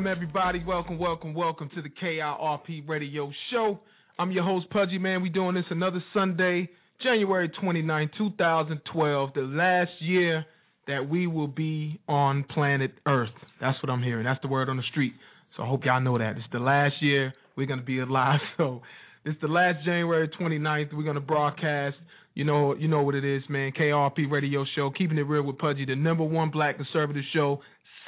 Welcome everybody. Welcome, welcome, welcome to the KIRP Radio Show. I'm your host Pudgy, man. We doing this another Sunday, January 29, 2012, the last year that we will be on planet Earth. That's what I'm hearing. That's the word on the street. So I hope y'all know that. It's the last year we're gonna be alive. So it's the last January 29th. We're gonna broadcast. You know, you know what it is, man. KRP Radio Show, keeping it real with Pudgy, the number one black conservative show,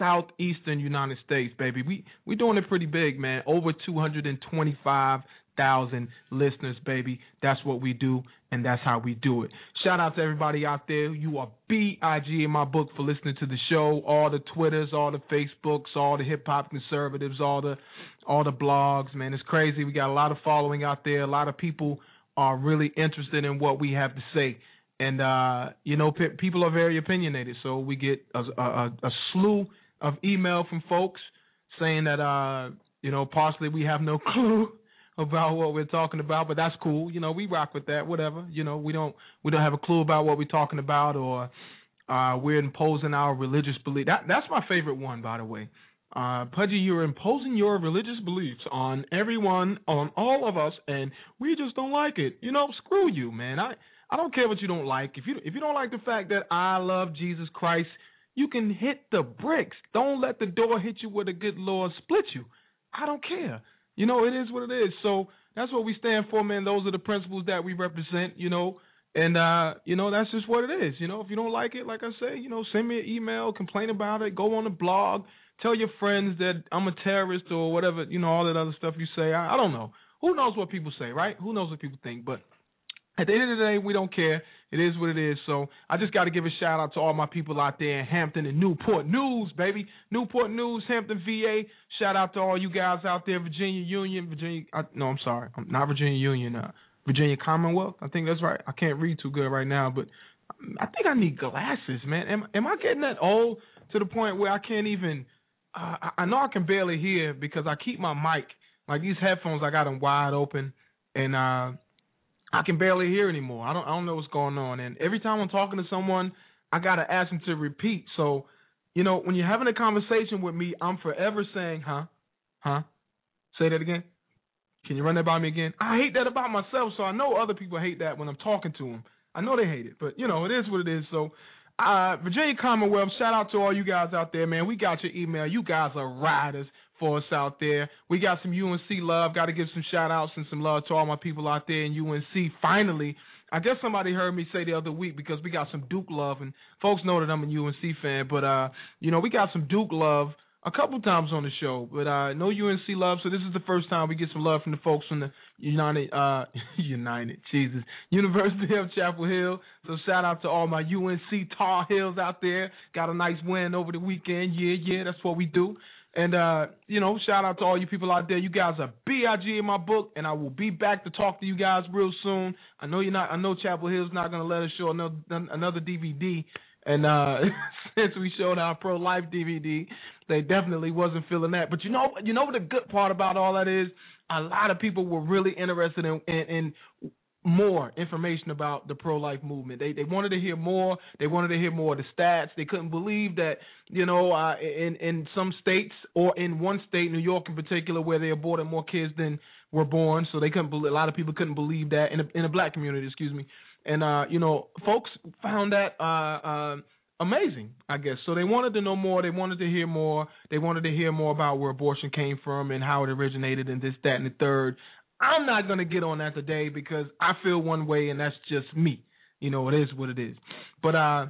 southeastern United States, baby. We we doing it pretty big, man. Over 225,000 listeners, baby. That's what we do, and that's how we do it. Shout out to everybody out there. You are big in my book for listening to the show. All the Twitters, all the Facebooks, all the hip hop conservatives, all the all the blogs, man. It's crazy. We got a lot of following out there. A lot of people are really interested in what we have to say. And uh, you know, pe- people are very opinionated, so we get a, a, a slew of email from folks saying that uh, you know, partially we have no clue about what we're talking about, but that's cool. You know, we rock with that. Whatever. You know, we don't we don't have a clue about what we're talking about, or uh, we're imposing our religious belief. That that's my favorite one, by the way. Uh, Pudgy, you're imposing your religious beliefs on everyone, on all of us, and we just don't like it. You know, screw you, man. I I don't care what you don't like. If you if you don't like the fact that I love Jesus Christ, you can hit the bricks. Don't let the door hit you where the good Lord split you. I don't care. You know, it is what it is. So that's what we stand for, man. Those are the principles that we represent, you know. And uh, you know, that's just what it is. You know, if you don't like it, like I say, you know, send me an email, complain about it, go on the blog, tell your friends that I'm a terrorist or whatever, you know, all that other stuff you say. I, I don't know. Who knows what people say, right? Who knows what people think? But at the end of the day, we don't care. It is what it is. So I just got to give a shout out to all my people out there in Hampton and Newport News, baby. Newport News, Hampton, VA. Shout out to all you guys out there, Virginia Union, Virginia. I, no, I'm sorry, I'm not Virginia Union. Uh, Virginia Commonwealth. I think that's right. I can't read too good right now, but I think I need glasses, man. Am am I getting that old to the point where I can't even? Uh, I, I know I can barely hear because I keep my mic like these headphones. I got them wide open, and uh, I can barely hear anymore. I don't I don't know what's going on. And every time I'm talking to someone, I gotta ask them to repeat. So, you know, when you're having a conversation with me, I'm forever saying, huh, huh. Say that again. Can you run that by me again? I hate that about myself, so I know other people hate that when I'm talking to them. I know they hate it, but you know it is what it is. So, uh, Virginia Commonwealth, shout out to all you guys out there, man. We got your email. You guys are riders for us out there. We got some UNC love. Got to give some shout outs and some love to all my people out there in UNC. Finally, I guess somebody heard me say the other week because we got some Duke love, and folks know that I'm a UNC fan. But uh, you know, we got some Duke love a couple times on the show, but uh, no UNC love. So this is the first time we get some love from the folks from the United, uh, United, Jesus, University of Chapel Hill. So shout out to all my UNC Tar Heels out there. Got a nice win over the weekend. Yeah, yeah, that's what we do. And uh, you know, shout out to all you people out there. You guys are big in my book, and I will be back to talk to you guys real soon. I know you're not. I know Chapel Hill's not gonna let us show another another DVD. And uh since we showed our pro life DVD, they definitely wasn't feeling that. But you know, you know what the good part about all that is? A lot of people were really interested in, in, in more information about the pro life movement. They they wanted to hear more. They wanted to hear more of the stats. They couldn't believe that you know uh, in in some states or in one state, New York in particular, where they aborted more kids than were born. So they couldn't. Believe, a lot of people couldn't believe that in a, in the black community. Excuse me. And uh, you know, folks found that uh, uh, amazing, I guess. So they wanted to know more. They wanted to hear more. They wanted to hear more about where abortion came from and how it originated and this, that, and the third. I'm not going to get on that today because I feel one way and that's just me. You know, it is what it is. But, uh,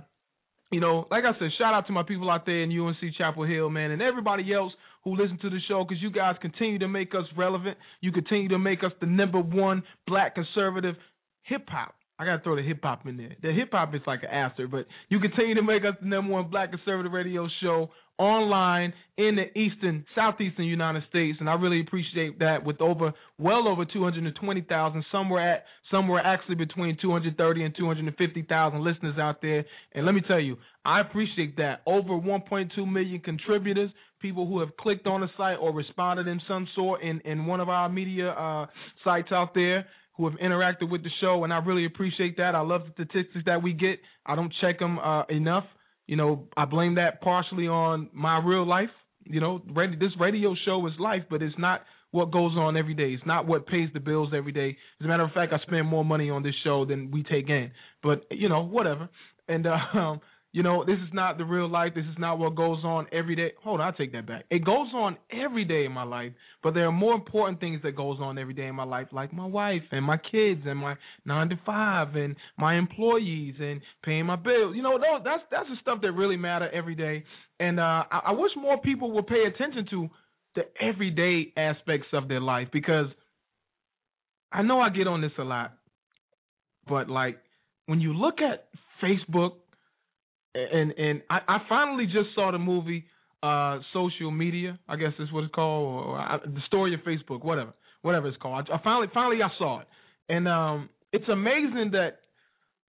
you know, like I said, shout out to my people out there in UNC Chapel Hill, man, and everybody else who listen to the show because you guys continue to make us relevant. You continue to make us the number one black conservative hip hop I gotta throw the hip hop in there. The hip hop is like an after, but you continue to make us the number one black conservative radio show online in the eastern, southeastern United States, and I really appreciate that. With over, well over two hundred and twenty thousand, somewhere at somewhere actually between two hundred thirty and two hundred fifty thousand listeners out there. And let me tell you, I appreciate that. Over one point two million contributors, people who have clicked on the site or responded in some sort in in one of our media uh, sites out there who have interacted with the show, and I really appreciate that. I love the statistics that we get. I don't check them uh, enough. You know, I blame that partially on my real life. You know, this radio show is life, but it's not what goes on every day. It's not what pays the bills every day. As a matter of fact, I spend more money on this show than we take in. But you know, whatever. And uh, um, you know, this is not the real life. This is not what goes on every day. Hold on, I take that back. It goes on every day in my life, but there are more important things that goes on every day in my life, like my wife and my kids and my nine to five and my employees and paying my bills. You know, those, that's that's the stuff that really matter every day. And uh, I, I wish more people would pay attention to the everyday aspects of their life because I know I get on this a lot, but like when you look at Facebook and and I, I finally just saw the movie uh, Social Media. I guess that's what it's called, or, or I, the story of Facebook, whatever, whatever it's called. I, I finally finally I saw it, and um, it's amazing that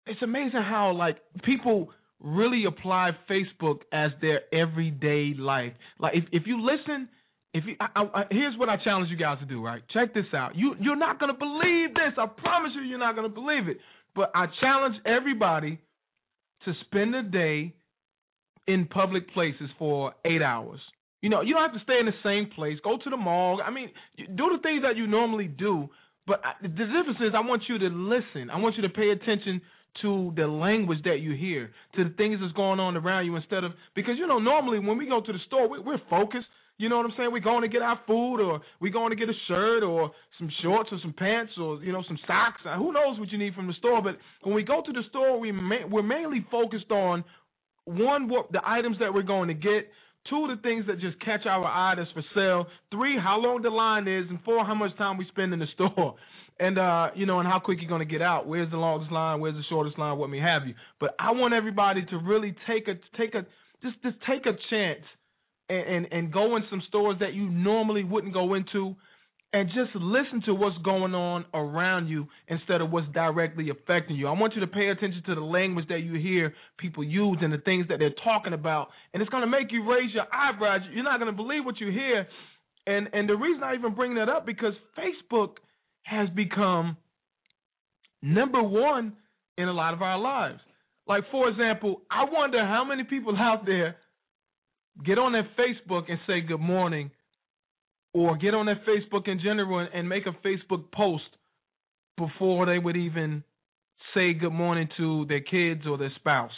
it's amazing how like people really apply Facebook as their everyday life. Like if if you listen. If you, I, I, here's what I challenge you guys to do, right? Check this out. You you're not gonna believe this. I promise you, you're not gonna believe it. But I challenge everybody to spend a day in public places for eight hours. You know, you don't have to stay in the same place. Go to the mall. I mean, do the things that you normally do. But the difference is, I want you to listen. I want you to pay attention to the language that you hear, to the things that's going on around you, instead of because you know normally when we go to the store, we, we're focused. You know what I'm saying? We're going to get our food, or we're going to get a shirt, or some shorts, or some pants, or you know some socks. Who knows what you need from the store? But when we go to the store, we we're mainly focused on one, what the items that we're going to get. Two, the things that just catch our eye that's for sale. Three, how long the line is, and four, how much time we spend in the store. and uh, you know, and how quick you're gonna get out. Where's the longest line? Where's the shortest line? What may have you. But I want everybody to really take a take a just just take a chance and and, go in some stores that you normally wouldn't go into and just listen to what's going on around you instead of what's directly affecting you. I want you to pay attention to the language that you hear people use and the things that they're talking about, and it's going to make you raise your eyebrows. You're not going to believe what you hear, and and the reason I even bring that up because Facebook has become number one in a lot of our lives. Like for example, I wonder how many people out there get on their Facebook and say good morning or get on their Facebook in general and, make a Facebook post before they would even say good morning to their kids or their spouse.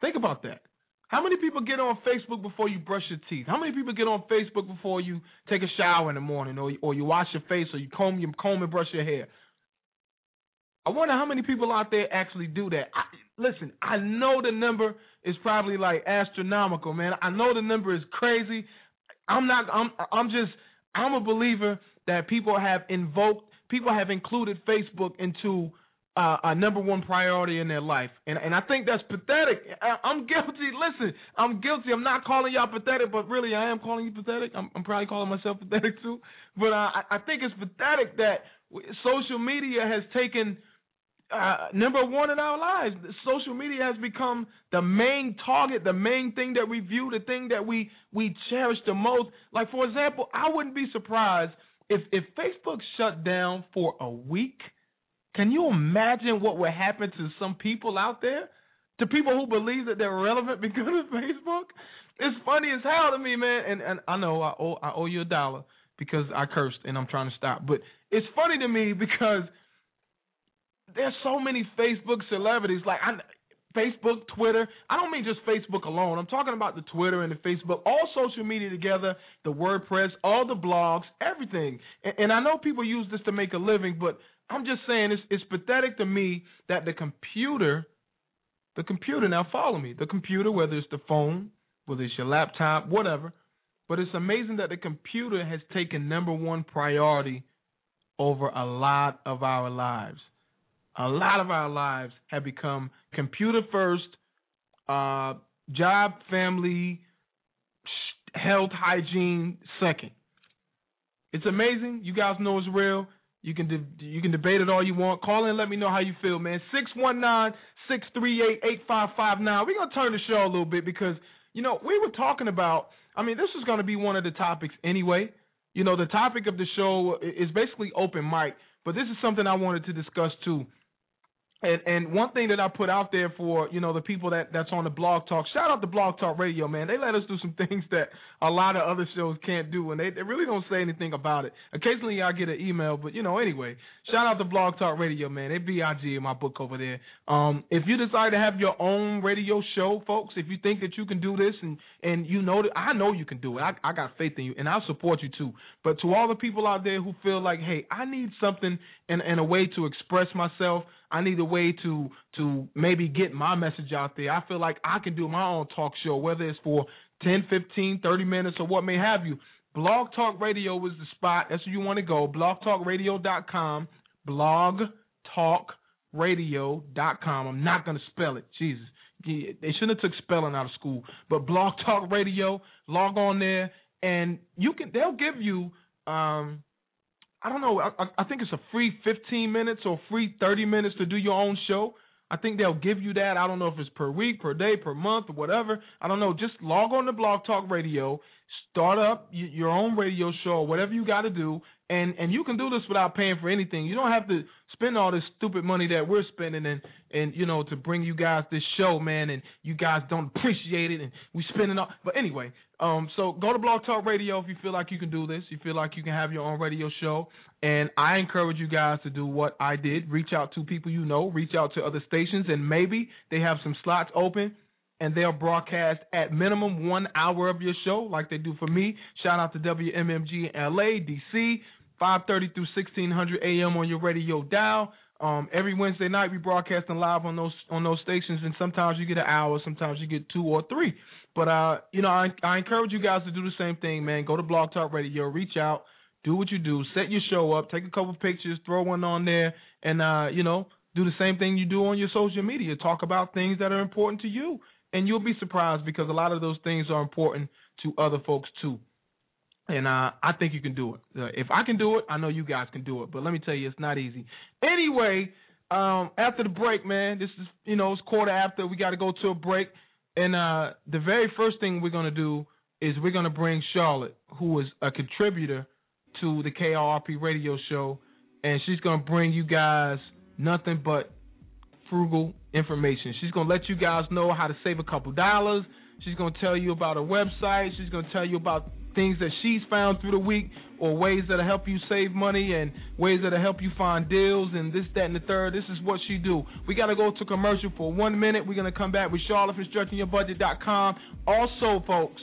Think about that. How many people get on Facebook before you brush your teeth? How many people get on Facebook before you take a shower in the morning, or or you wash your face, or you comb you comb and brush your hair? I wonder how many people out there actually do that. I, listen, I know the number is probably like astronomical, man. I know the number is crazy. I'm not. I'm. I'm just. I'm a believer that people have invoked. People have included Facebook into uh, a number one priority in their life, and and I think that's pathetic. I, I'm guilty. Listen, I'm guilty. I'm not calling y'all pathetic, but really I am calling you pathetic. I'm, I'm probably calling myself pathetic too. But uh, I, I think it's pathetic that social media has taken uh, number one in our lives. Social media has become the main target, the main thing that we view, the thing that we we cherish the most. Like for example, I wouldn't be surprised if if Facebook shut down for a week. Can you imagine what would happen to some people out there? To people who believe that they're relevant because of Facebook? It's funny as hell to me, man. And and I know I owe I owe you a dollar because I cursed and I'm trying to stop. But it's funny to me because there's so many Facebook celebrities. Like I, Facebook, Twitter. I don't mean just Facebook alone. I'm talking about the Twitter and the Facebook, all social media together, the WordPress, all the blogs, everything. And, and I know people use this to make a living, but I'm just saying it's it's pathetic to me that the computer, the computer. Now follow me. The computer, whether it's the phone, whether it's your laptop, whatever. But it's amazing that the computer has taken number one priority over a lot of our lives a lot of our lives have become computer first, uh, job, family, health, hygiene second. It's amazing. You guys know it's real. You can de- you can debate it all you want. Call in let me know how you feel, man. 619-638-8559. We're going to turn the show a little bit because, you know, we were talking about, I mean, this is going to be one of the topics anyway. You know, the topic of the show is basically open mic, but this is something I wanted to discuss too. And and one thing that I put out there for you know the people that that's on the Blog Talk, shout out to Blog Talk Radio, man. They let us do some things that a lot of other shows can't do, and they, they really don't say anything about it. Occasionally I get an email, but you know anyway, shout out to Blog Talk Radio, man. They big in my book over there. Um, if you decide to have your own radio show, folks, if you think that you can do this and and you know that I know you can do it, I I got faith in you, and I'll support you too. But to all the people out there who feel like, hey, I need something and and a way to express myself. I need a way to to maybe get my message out there. I feel like I can do my own talk show, whether it's for 10, 15, 30 minutes or what may have you. Blog Talk Radio is the spot. That's where you want to go. BlogTalkRadio.com. BlogTalkRadio.com. I'm not going to spell it. Jesus. They shouldn't have took spelling out of school. But Blog Talk Radio, log on there and you can they'll give you um I don't know. I, I think it's a free 15 minutes or free 30 minutes to do your own show. I think they'll give you that. I don't know if it's per week, per day, per month, or whatever. I don't know. Just log on to Blog Talk Radio, start up your own radio show, whatever you got to do, and and you can do this without paying for anything. You don't have to spend all this stupid money that we're spending and and you know to bring you guys this show, man, and you guys don't appreciate it, and we spending all. But anyway, um, so go to Blog Talk Radio if you feel like you can do this. You feel like you can have your own radio show, and I encourage you guys to do what I did: reach out to people you know, reach out to other stations, and maybe they have some slots open and they'll broadcast at minimum one hour of your show, like they do for me. Shout out to WMMG LA, DC, 5:30 through 1600 a.m. on your radio dial. Um, every Wednesday night we broadcasting live on those on those stations, and sometimes you get an hour, sometimes you get two or three. But uh, you know, I, I encourage you guys to do the same thing, man. Go to Blog Talk Radio, reach out, do what you do. Set your show up. Take a couple pictures. Throw one on there, and uh, you know, do the same thing you do on your social media. Talk about things that are important to you, and you'll be surprised because a lot of those things are important to other folks too. And uh, I think you can do it. Uh, if I can do it, I know you guys can do it. But let me tell you, it's not easy. Anyway, um, after the break, man, this is you know it's quarter after. We got to go to a break, and uh, the very first thing we're gonna do is we're gonna bring Charlotte, who is a contributor to the KRP radio show, and she's gonna bring you guys nothing but frugal information. She's gonna let you guys know how to save a couple dollars. She's gonna tell you about a website. She's gonna tell you about things that she's found through the week or ways that'll help you save money and ways that'll help you find deals and this, that, and the third. This is what she do. We got to go to commercial for one minute. We're going to come back with Charlotte from StretchingYourBudget.com. Also, folks,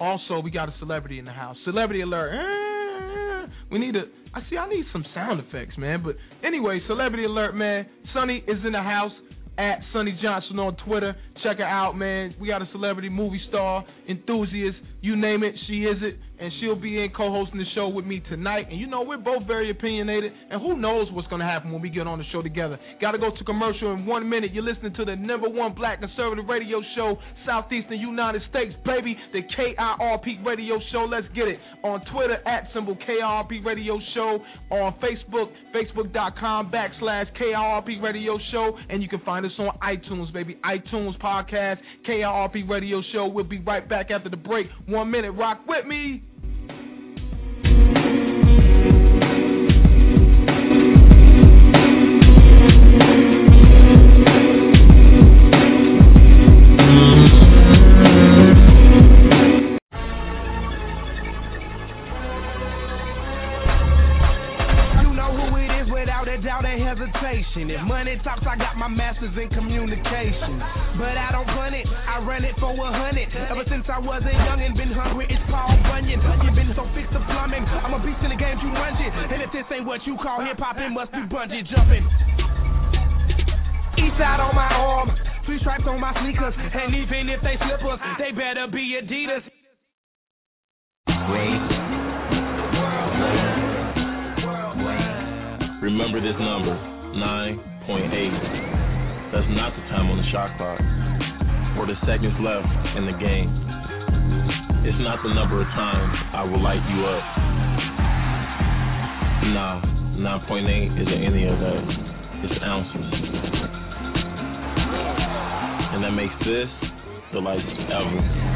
also, we got a celebrity in the house. Celebrity alert. We need a. I see. I need some sound effects, man. But anyway, celebrity alert, man. Sunny is in the house at Sunny Johnson on Twitter. Check her out, man. We got a celebrity movie star, enthusiast, you name it, she is it, and she'll be in co-hosting the show with me tonight. And you know we're both very opinionated, and who knows what's gonna happen when we get on the show together. Got to go to commercial in one minute. You're listening to the number one black conservative radio show, Southeastern United States, baby, the KIRP Radio Show. Let's get it on Twitter at symbol KIRP Radio Show, on Facebook, Facebook.com backslash KIRP Radio Show, and you can find us on iTunes, baby, iTunes podcast, KIRP Radio Show. We'll be right back after the break. One minute, rock with me. You know who it is without a doubt and hesitation. If money talks, I got my masters in communication. But I don't run it, I run it for a hundred. Ever since I was a young and been hungry, it's Paul Bunyan. You've been so fixed to plumbing. I'm a beast in the game, you run it. And if this ain't what you call hip hop, it must be bungee jumping. East side on my arm, three stripes on my sneakers. And even if they slippers, they better be Adidas. Wait. Remember this number, 9.8. That's not the time on the shot clock or the seconds left in the game. It's not the number of times I will light you up. Nah, 9.8 isn't any of that. It's ounces. And that makes this the lightest ever.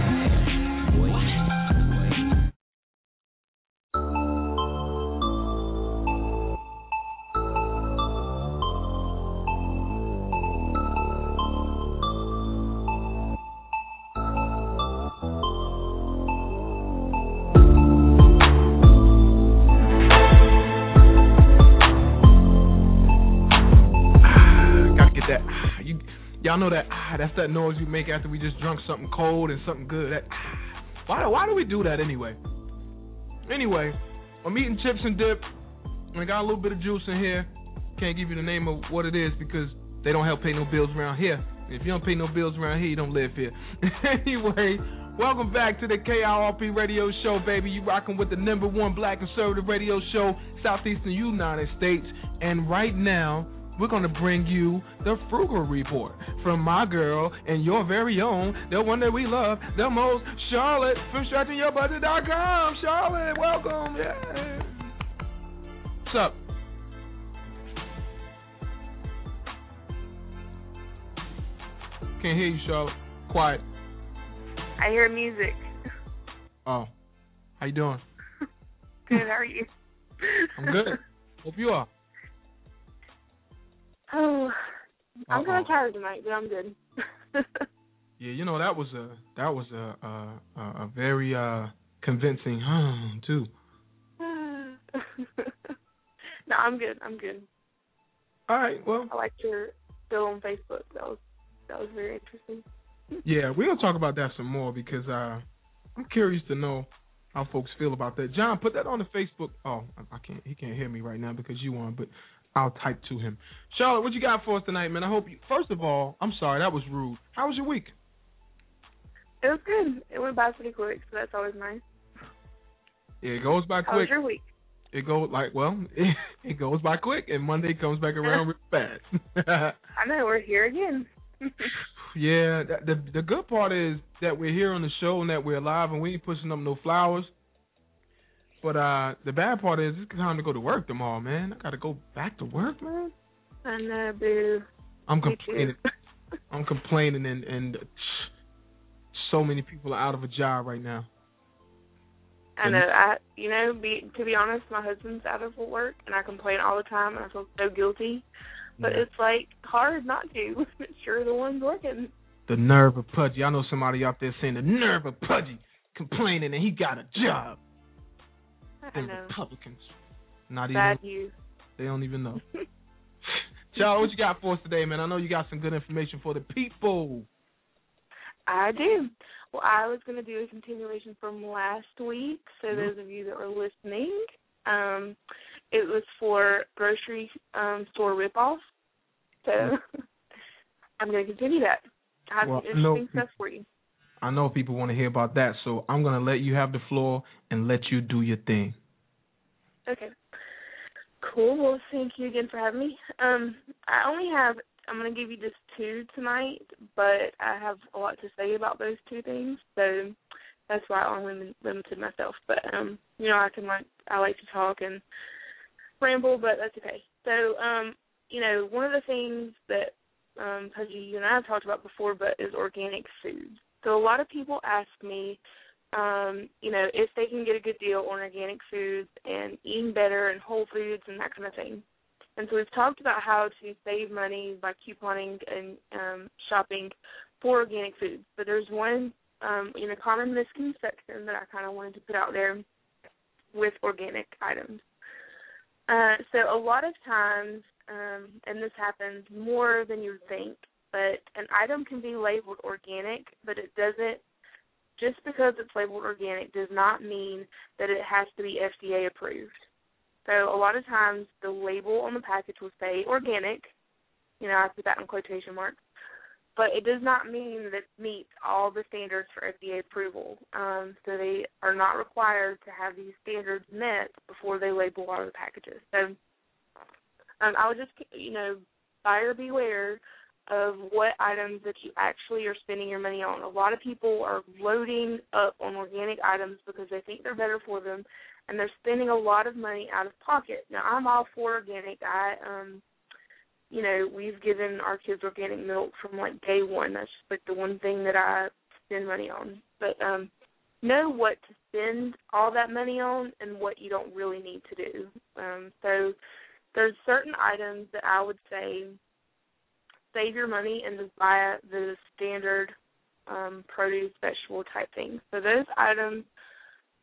Y'all know that. Ah, that's that noise we make after we just drunk something cold and something good. That. ah. Why? Why do we do that anyway? Anyway, I'm eating chips and dip. And I got a little bit of juice in here. Can't give you the name of what it is because they don't help pay no bills around here. If you don't pay no bills around here, you don't live here. anyway, welcome back to the KIRP Radio Show, baby. You rocking with the number one black conservative radio show, Southeastern United States. And right now, we're going to bring you the Frugal Report from my girl and your very own, the one that we love the most, Charlotte from StretchingYourBudget.com. Charlotte, welcome. Yeah. What's up? Can't hear you, Charlotte. Quiet. I hear music. Oh, how you doing? Good, how are you? I'm good. Hope you are. Oh, I'm kind of tired tonight, but I'm good. Yeah, you know that was a that was a a, a, very uh convincing hmm too. no, I'm good. I'm good. All right, well, I liked your bill on Facebook. That was that was very interesting. yeah, we're gonna talk about that some more because uh I'm curious to know how folks feel about that. John, put that on the Facebook. Oh, I I can't. He can't hear me right now because you on, but I'll type to him. Charlotte, what you got for us tonight, man? I hope you. First of all, I'm sorry that was rude. How was your week? It was good. It went by pretty quick, so that's always nice. Yeah, it goes by quick. How was your week? it goes like well, it, it goes by quick, and Monday comes back around real fast. I know we're here again. yeah, that, the the good part is that we're here on the show and that we're alive and we ain't pushing up no flowers. But uh the bad part is it's time to go to work tomorrow, man. I gotta go back to work, man. I know, boo. I'm complaining. I'm complaining, and and so many people are out of a job right now. I know. I, you know, be to be honest, my husband's out of work, and I complain all the time, and I feel so guilty. But Yeah. it's like hard not to. It's sure the one's working. The nerve of Pudgy. I know somebody out there saying the nerve of Pudgy complaining and he got a job. Know. Republicans. Not even Bad you. they don't even know. Charlie, what you got for us today, man? I know you got some good information for the people. I do. Well, I was going to do a continuation from last week. So Mhm. those of you that were listening, um, it was for grocery um, store ripoffs. So I'm going to continue that. I have Well, some no, interesting stuff for you. I know people want to hear about that, so I'm gonna let you have the floor and let you do your thing. Okay. Cool. Well, thank you again for having me. Um, I only have. I'm going to give you just two tonight, but I have a lot to say about those two things, so that's why I only limited myself. But um, you know, I can like I like to talk and ramble, but that's okay. So um, you know, one of the things that um, Pudgy, you and I have talked about before, but is organic food. So a lot of people ask me um, you know, if they can get a good deal on organic foods and eating better and whole foods and that kind of thing. And so we've talked about how to save money by couponing and um, shopping for organic foods. But there's one, um, you know, common misconception that I kind of wanted to put out there with organic items. Uh, so a lot of times, um, and this happens more than you would think, but an item can be labeled organic, but it doesn't just because it's labeled organic does not mean that it has to be FDA approved. So a lot of times the label on the package will say organic, you know, I put that in quotation marks, but it does not mean that it meets all the standards for FDA approval. Um, so they are not required to have these standards met before they label all the packages. So um, I would just, you know, buyer beware of what items that you actually are spending your money on. A lot of people are loading up on organic items because they think they're better for them and they're spending a lot of money out of pocket. Now I'm all for organic. I um you know, we've given our kids organic milk from like day one. That's just like the one thing that I spend money on. But um know what to spend all that money on and what you don't really need to do. Um so there's certain items that I would say save your money and just buy the standard um, produce, vegetable type things. So those items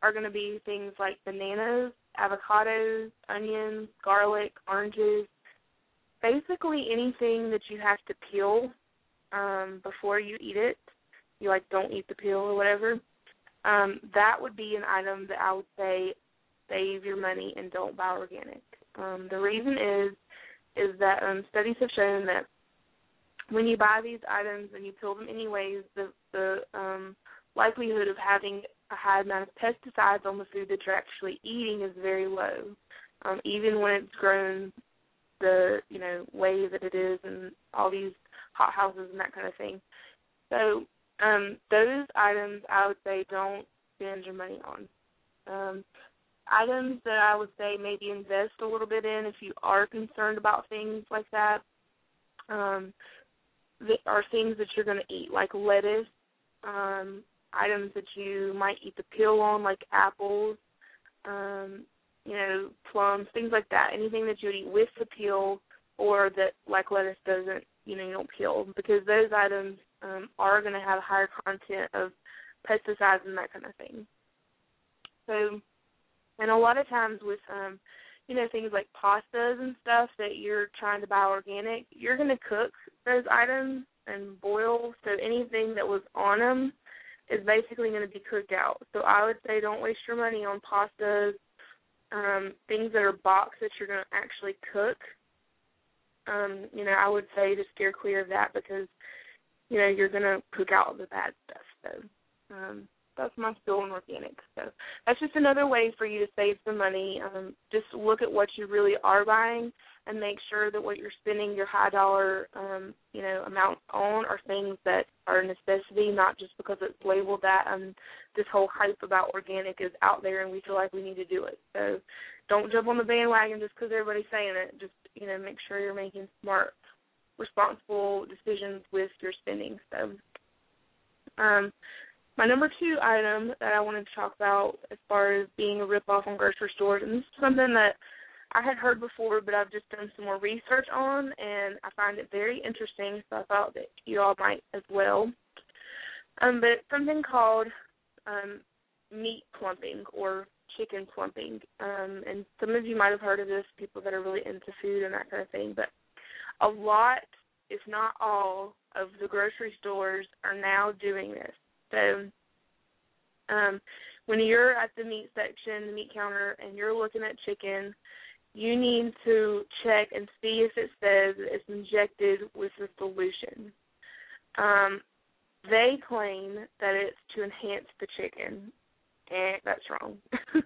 are going to be things like bananas, avocados, onions, garlic, oranges, basically anything that you have to peel um, before you eat it. You like don't eat the peel or whatever. Um, that would be an item that I would say save your money and don't buy organic. Um, the reason is is that um, studies have shown that when you buy these items and you peel them anyways, the the um, likelihood of having a high amount of pesticides on the food that you're actually eating is very low. Um, even when it's grown the you know way that it is and all these hot houses and that kind of thing. So um, those items I would say don't spend your money on. Um, items that I would say maybe invest a little bit in if you are concerned about things like that. Um, that are things that you're going to eat, like lettuce, um, items that you might eat the peel on, like apples, um, you know, plums, things like that. Anything that you would eat with the peel, or that like lettuce doesn't, you know, you don't peel, because those items um, are going to have higher content of pesticides and that kind of thing. So, and a lot of times with um, you know, things like pastas and stuff that you're trying to buy organic, you're going to cook those items and boil. So anything that was on them is basically going to be cooked out. So I would say don't waste your money on pastas, um, things that are boxed that you're going to actually cook. Um, you know, I would say to steer clear of that because, you know, you're going to cook out the bad stuff. So, um, that's my skill in organic. So that's just another way for you to save some money. Um, just look at what you really are buying and make sure that what you're spending your high dollar um, you know, amount on are things that are a necessity, not just because it's labeled that um this whole hype about organic is out there and we feel like we need to do it. So don't jump on the bandwagon just because everybody's saying it. Just, you know, make sure you're making smart responsible decisions with your spending. So um my number two item that I wanted to talk about as far as being a ripoff on grocery stores, and this is something that I had heard before, but I've just done some more research on, and I find it very interesting. So I thought that you all might as well. Um, but something called um, meat plumping or chicken plumping, um, and some of you might have heard of this, people that are really into food and that kind of thing. But a lot, if not all, of the grocery stores are now doing this. So um, when you're at the meat section, the meat counter, and you're looking at chicken, you need to check and see if it says it's injected with a solution. Um, they claim that it's to enhance the chicken, and that's wrong.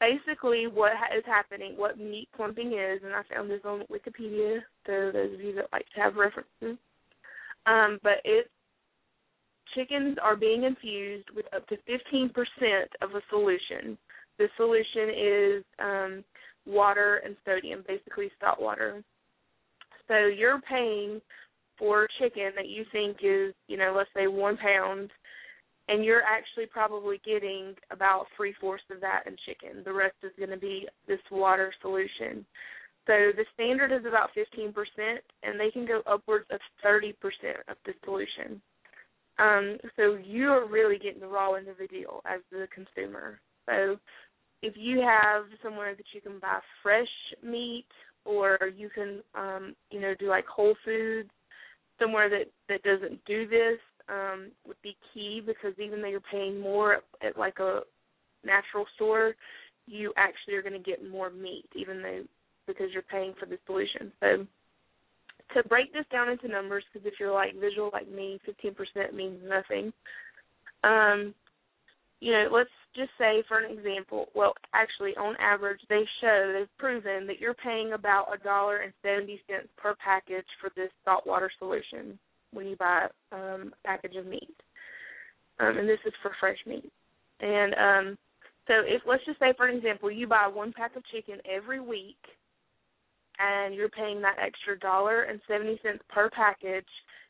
Basically, what is happening, what meat plumping is, and I found this on Wikipedia, so those of you that like to have references. Um, but it chickens are being infused with up to 15% of a solution. The solution is um, water and sodium, basically salt water. So you're paying for chicken that you think is, you know, let's say one pound, and you're actually probably getting about three fourths of that in chicken. The rest is going to be this water solution. So the standard is about 15%, and they can go upwards of 30% of the solution. Um, so you are really getting the raw end of the deal as the consumer. So if you have somewhere that you can buy fresh meat, or you can, um, you know, do like Whole Foods, somewhere that that doesn't do this um, would be key because even though you're paying more at, at like a natural store, you actually are going to get more meat, even though because you're paying for the solution. So to break this down into numbers, because if you're like visual like me, 15% means nothing. Um, you know, let's just say for an example, well, actually, on average, they show they've proven that you're paying about a dollar and seventy cents per package for this saltwater solution when you buy um, a package of meat, um, and this is for fresh meat. And um, so, if let's just say for an example, you buy one pack of chicken every week, and you're paying that extra dollar and seventy cents per package,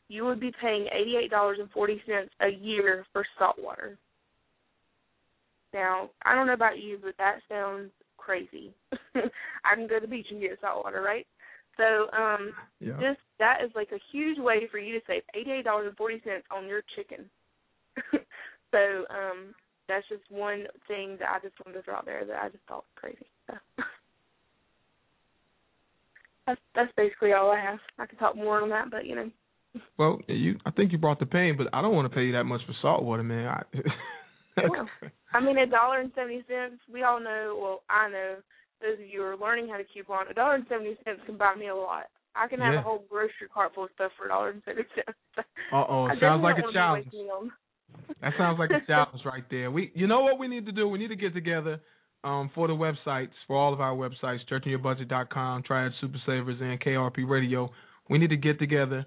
you would be paying eighty-eight dollars and forty cents a year for salt water. Now, I don't know about you, but that sounds crazy. I can go to the beach and get salt water, right? So, um, Yeah. just that is like a huge way for you to save eighty-eight dollars and forty cents on your chicken. so, um, that's just one thing that I just wanted to throw out there that I just thought was crazy. So. that's that's basically all I have. I could talk more on that, but you know. Well, you, I think you brought the pain, but I don't want to pay you that much for salt water, man. I, Well, I mean, a dollar and seventy cents. We all know. Well, I know those of you who are learning how to coupon. A dollar and seventy cents can buy me a lot. I can have Yeah. a whole grocery cart full of stuff for a dollar and seventy cents. Uh oh, sounds like a challenge. That sounds like a challenge right there. We, you know what we need to do? We need to get together um, for the websites, for all of our websites, StretchingYourBudget.com, Triad Super Savers, and KRP Radio. We need to get together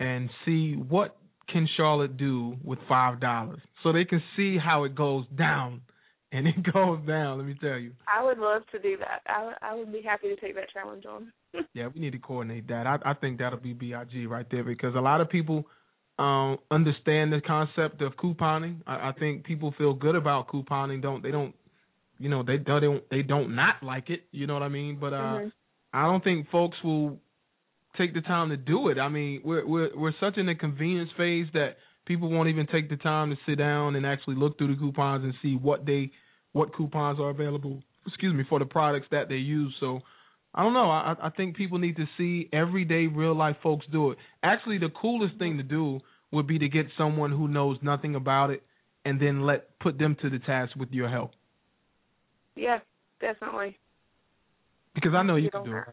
and see what can Charlotte do with five dollars, so they can see how it goes down, and it goes down. Let me tell you. I would love to do that. I would- I would be happy to take that challenge on. Yeah, we need to coordinate that. I, I think that'll be Big right there because a lot of people um understand the concept of couponing. I, I think people feel good about couponing. Don't they? Don't you know? They don't. They don't, don't like it. You know what I mean? But uh Mhm. I don't think folks will take the time to do it. I mean, we're we're we're such in a convenience phase that people won't even take the time to sit down and actually look through the coupons and see what they what coupons are available. Excuse me for the products that they use. So I don't know. I I think people need to see everyday real life folks do it. Actually, the coolest thing to do would be to get someone who knows nothing about it and then let put them to the task with your help Yeah, definitely. because I know you You can don't it.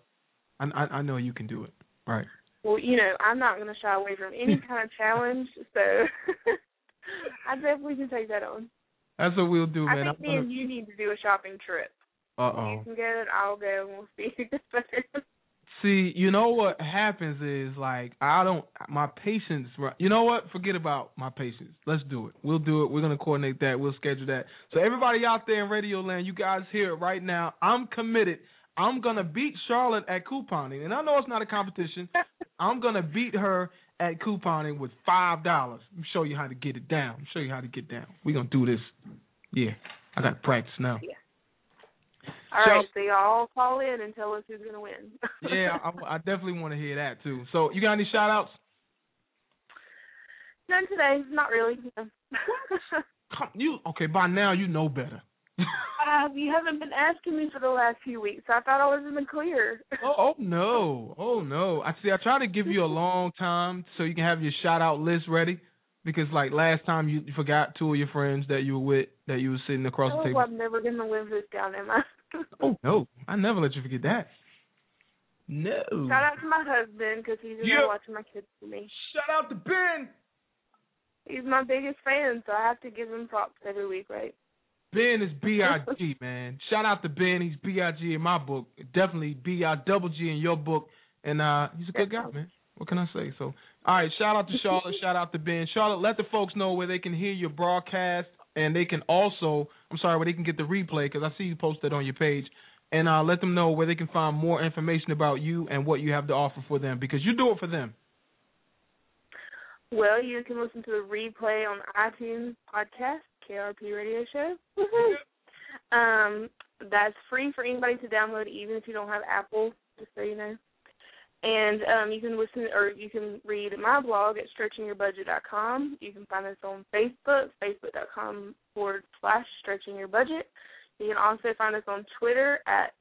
I I, I know you can do it. Right. Well, you know, I'm not going to shy away from any kind of challenge, so I definitely can take that on. That's what we'll do, man. I think me and you need to do a shopping trip. Uh oh. You can go, and I'll go, and we'll see who gets better. See, you know what happens is like I don't my patience. You know what? Forget about my patience. Let's do it. We'll do it. We're gonna coordinate that. We'll schedule that. So everybody out there in Radio Land, you guys hear it right now. I'm committed. I'm gonna beat Charlotte at couponing, and I know it's not a competition. I'm gonna beat her at couponing with five dollars. Show you how to get it down. Show you how to get down. We're gonna do this. Yeah, I got to practice now. Yeah. All right, so y'all call in and tell us who's gonna win. yeah, I, I definitely want to hear that too. So you got any shout outs? None today. Not really. Come, you okay? By now you know better. uh, you haven't been asking me for the last few weeks. So I thought I was in the clear. oh, oh no! Oh no! I see. I try to give you a long time so you can have your shout out list ready. Because like last time you forgot two of your friends that you were with that you were sitting across the table. I'm never gonna live this down, am I? Oh no! I never let you forget that. No. Shout out to my husband because he's yeah. watching my kids for me. Shout out to Ben. He's my biggest fan, so I have to give him props every week, right? Ben is B I G man. Shout out to Ben. He's B I G in my book. Definitely B I double G in your book. And uh he's a good guy, man. What can I say? So all right, shout out to Charlotte, shout out to Ben. Charlotte, let the folks know where they can hear your broadcast and they can also I'm sorry, where they can get the replay because I see you posted on your page. And uh, let them know where they can find more information about you and what you have to offer for them because you do it for them. Well, you can listen to the replay on iTunes podcast, KRP Radio Show. um, that's free for anybody to download, even if you don't have Apple. Just so you know. And um, you can listen or you can read my blog at stretchingyourbudget.com. You can find us on Facebook, facebook.com forward slash stretching your budget. You can also find us on Twitter at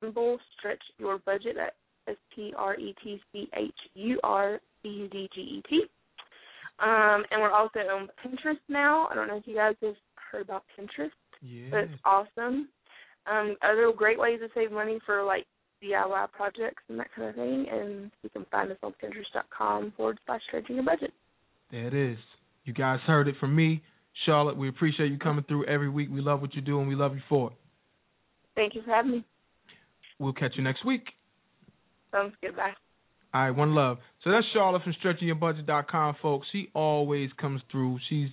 symbol stretch your budget at S T R E T C H U R B U D G E T. Um, and we're also on Pinterest now. I don't know if you guys have heard about Pinterest. Yeah. But it's awesome. Um, other great ways to save money for like DIY projects and that kind of thing. And you can find us on Pinterest.com forward slash stretching your budget. There it is. You guys heard it from me, Charlotte. We appreciate you coming through every week. We love what you do and we love you for it. Thank you for having me. We'll catch you next week. Sounds good. Bye. All right, one love. So that's Charlotte from stretchingyourbudget.com, folks. She always comes through. She's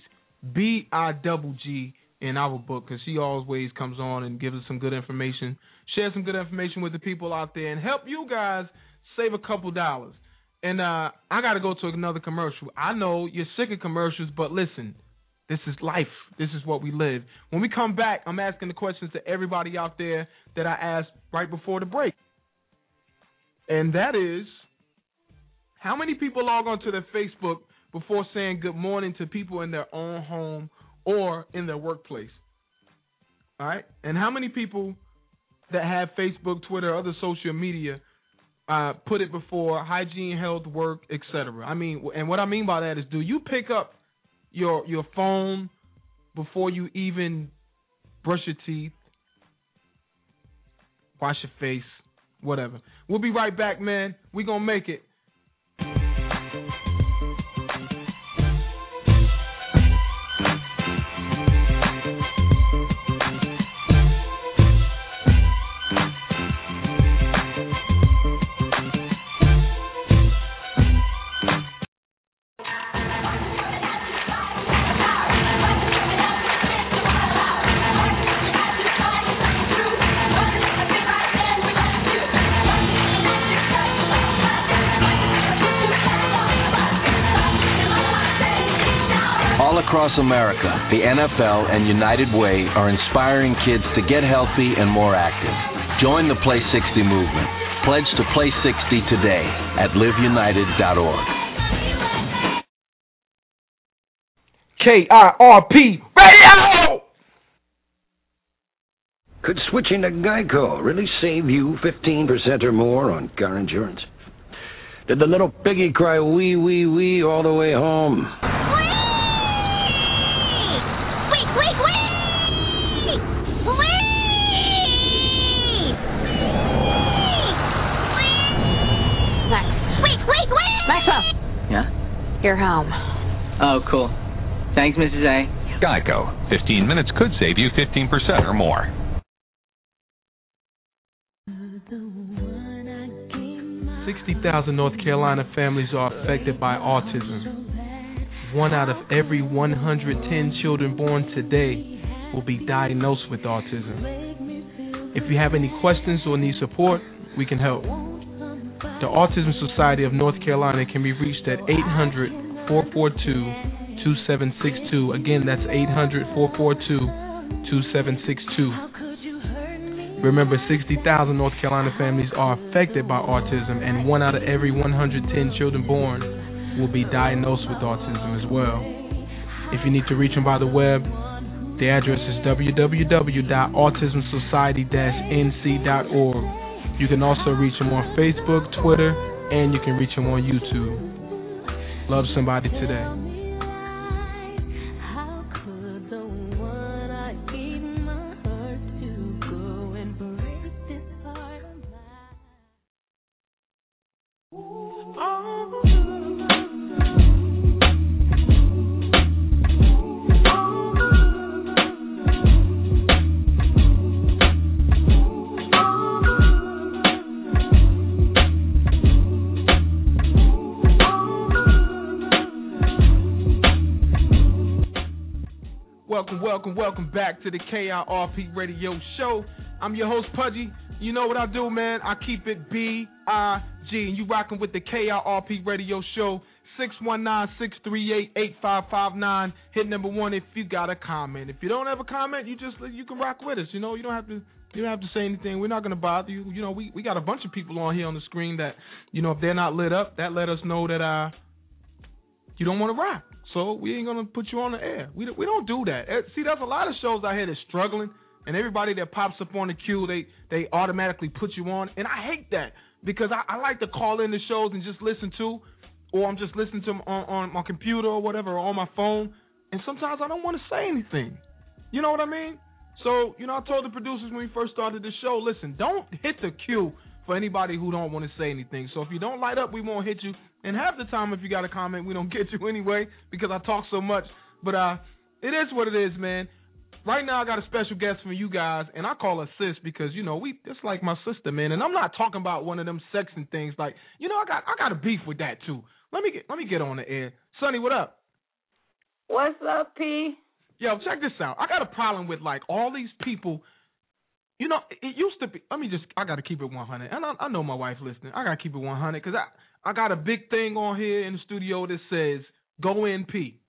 B I double G in our book because she always comes on and gives us some good information, share some good information with the people out there, and help you guys save a couple dollars. And uh, I got to go to another commercial. I know you're sick of commercials, but listen, this is life. This is what we live. When we come back, I'm asking the questions to everybody out there that I asked right before the break. And that is how many people log onto their Facebook before saying good morning to people in their own home or in their workplace? All right. And how many people that have Facebook, Twitter, other social media uh, put it before hygiene, health, work, etc. I mean, and what I mean by that is, do you pick up your your phone before you even brush your teeth, wash your face, whatever? We'll be right back, man. We gonna make it. America, the NFL and United Way are inspiring kids to get healthy and more active. Join the Play 60 movement. Pledge to Play 60 today at liveunited.org. KIRP Radio! Could switching to Geico really save you 15% or more on car insurance? Did the little piggy cry wee, wee, wee all the way home? You're home. Oh, cool. Thanks, Mrs. A. Geico. 15 minutes could save you 15% or more. 60,000 North Carolina families are affected by autism. One out of every 110 children born today will be diagnosed with autism. If you have any questions or need support, we can help. The Autism Society of North Carolina can be reached at 800 442 2762. Again, that's 800 442 2762. Remember, 60,000 North Carolina families are affected by autism, and one out of every 110 children born will be diagnosed with autism as well. If you need to reach them by the web, the address is www.autismsociety-nc.org. You can also reach them on Facebook, Twitter, and you can reach them on YouTube. Love somebody today. Welcome, back to the KIRP Radio Show. I'm your host, Pudgy. You know what I do, man? I keep it B I G. And you rocking with the KIRP Radio Show. 619-638-8559. Hit number one if you got a comment. If you don't have a comment, you just you can rock with us. You know, you don't have to you don't have to say anything. We're not gonna bother you. You know, we, we got a bunch of people on here on the screen that, you know, if they're not lit up, that let us know that uh you don't want to rock. So we ain't gonna put you on the air. We we don't do that. Eh, See, there's a lot of shows out here that's struggling, and everybody that pops up on the queue, they they automatically put you on, and I hate that because I, I like to call in the shows and just listen to, or I'm just listening to them on on my computer or whatever, or on my phone, and sometimes I don't want to say anything. You know what I mean? So you know, I told the producers when we first started the show, listen, don't hit the queue for anybody who don't want to say anything. So if you don't light up, we won't hit you. And half the time, if you got a comment, we don't get you anyway because I talk so much. But uh, it is what it is, man. Right now, I got a special guest from you guys, and I call her sis because you know we it's like my sister, man. And I'm not talking about one of them sex and things. Like you know, I got I got a beef with that too. Let me get let me get on the air. Sonny, what up? What's up, P? Yo, check this out. I got a problem with like all these people. You know, it used to be. Let me just. I got to keep it 100. And I, I know my wife listening. I got to keep it 100 because I I got a big thing on here in the studio that says "Go in P."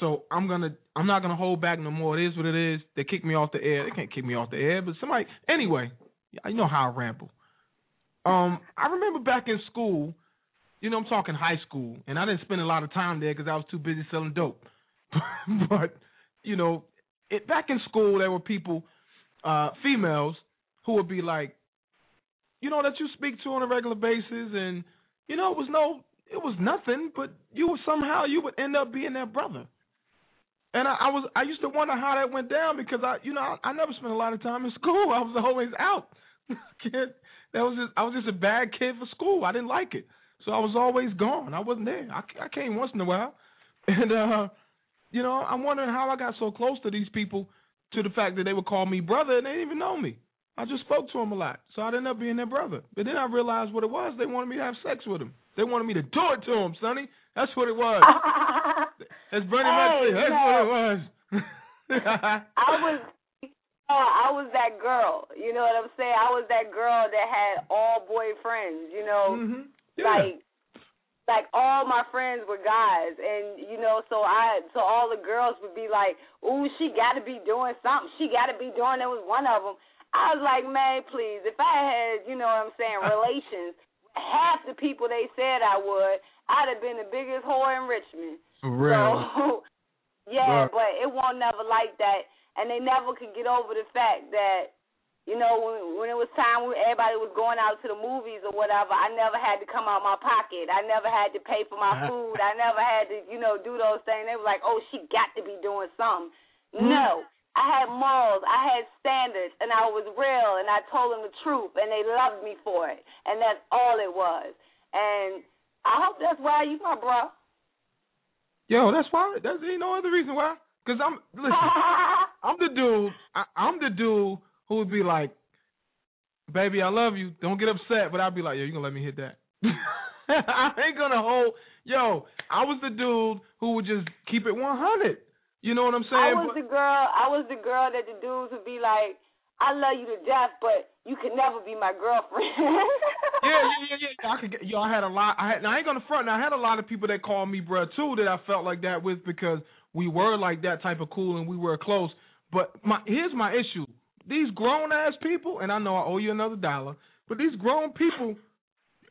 So I'm gonna. I'm not gonna hold back no more. It is what it is. They kick me off the air. They can't kick me off the air. But somebody. Anyway, you know how I ramble. Um, I remember back in school. You know, I'm talking high school, and I didn't spend a lot of time there because I was too busy selling dope. but you know, it, back in school, there were people, uh, females, who would be like, you know, that you speak to on a regular basis, and you know, it was no, it was nothing, but you would somehow you would end up being their brother. And I, I was, I used to wonder how that went down because I, you know, I, I never spent a lot of time in school. I was always out. kid, that was just, I was just a bad kid for school. I didn't like it, so I was always gone. I wasn't there. I, I came once in a while, and uh, you know, I'm wondering how I got so close to these people to the fact that they would call me brother and they didn't even know me. I just spoke to him a lot, so I ended up being their brother. But then I realized what it was. They wanted me to have sex with them. They wanted me to do it to them, Sonny. That's what it was. As Bernie Mac Hey, said, that's no. what it was. I was uh, I was that girl. You know what I'm saying? I was that girl that had all boyfriends, you know. Mhm. Yeah. Like like all my friends were guys and you know, so I so all the girls would be like, Ooh, she gotta be doing something. She gotta be doing there was one of them. I was like, Man, please, if I had, you know what I'm saying, relations half the people they said I would, I'd have been the biggest whore in Richmond. For real. So, yeah, Right. but it won't never like that, and they never could get over the fact that, you know, when when it was time when everybody was going out to the movies or whatever, I never had to come out my pocket. I never had to pay for my food. I never had to, you know, do those things. They were like, oh, she got to be doing something. Hmm. No. I had morals, I had standards, and I was real, and I told them the truth, and they loved me for it, and that's all it was. And I hope that's why you my bro. Yo, that's why. That's ain't no other reason why. Cause I'm listen, I'm the dude. I, I'm the dude who would be like, "Baby, I love you. Don't get upset." But I'd be like, "Yo, you gonna let me hit that?" I ain't gonna hold. Yo, I was the dude who would just keep it 100. You know what I'm saying? I was But- the girl. I was the girl that the dudes would be like, "I love you to death, but you can never be my girlfriend." yeah, yeah, yeah, yeah. I could get, yo, I had a lot. I had. Now, I ain't gonna front. Now, I had a lot of people that called me bruh too that I felt like that with because we were like that type of cool and we were close. But my here's my issue. These grown ass people, and I know I owe you another dollar, but these grown people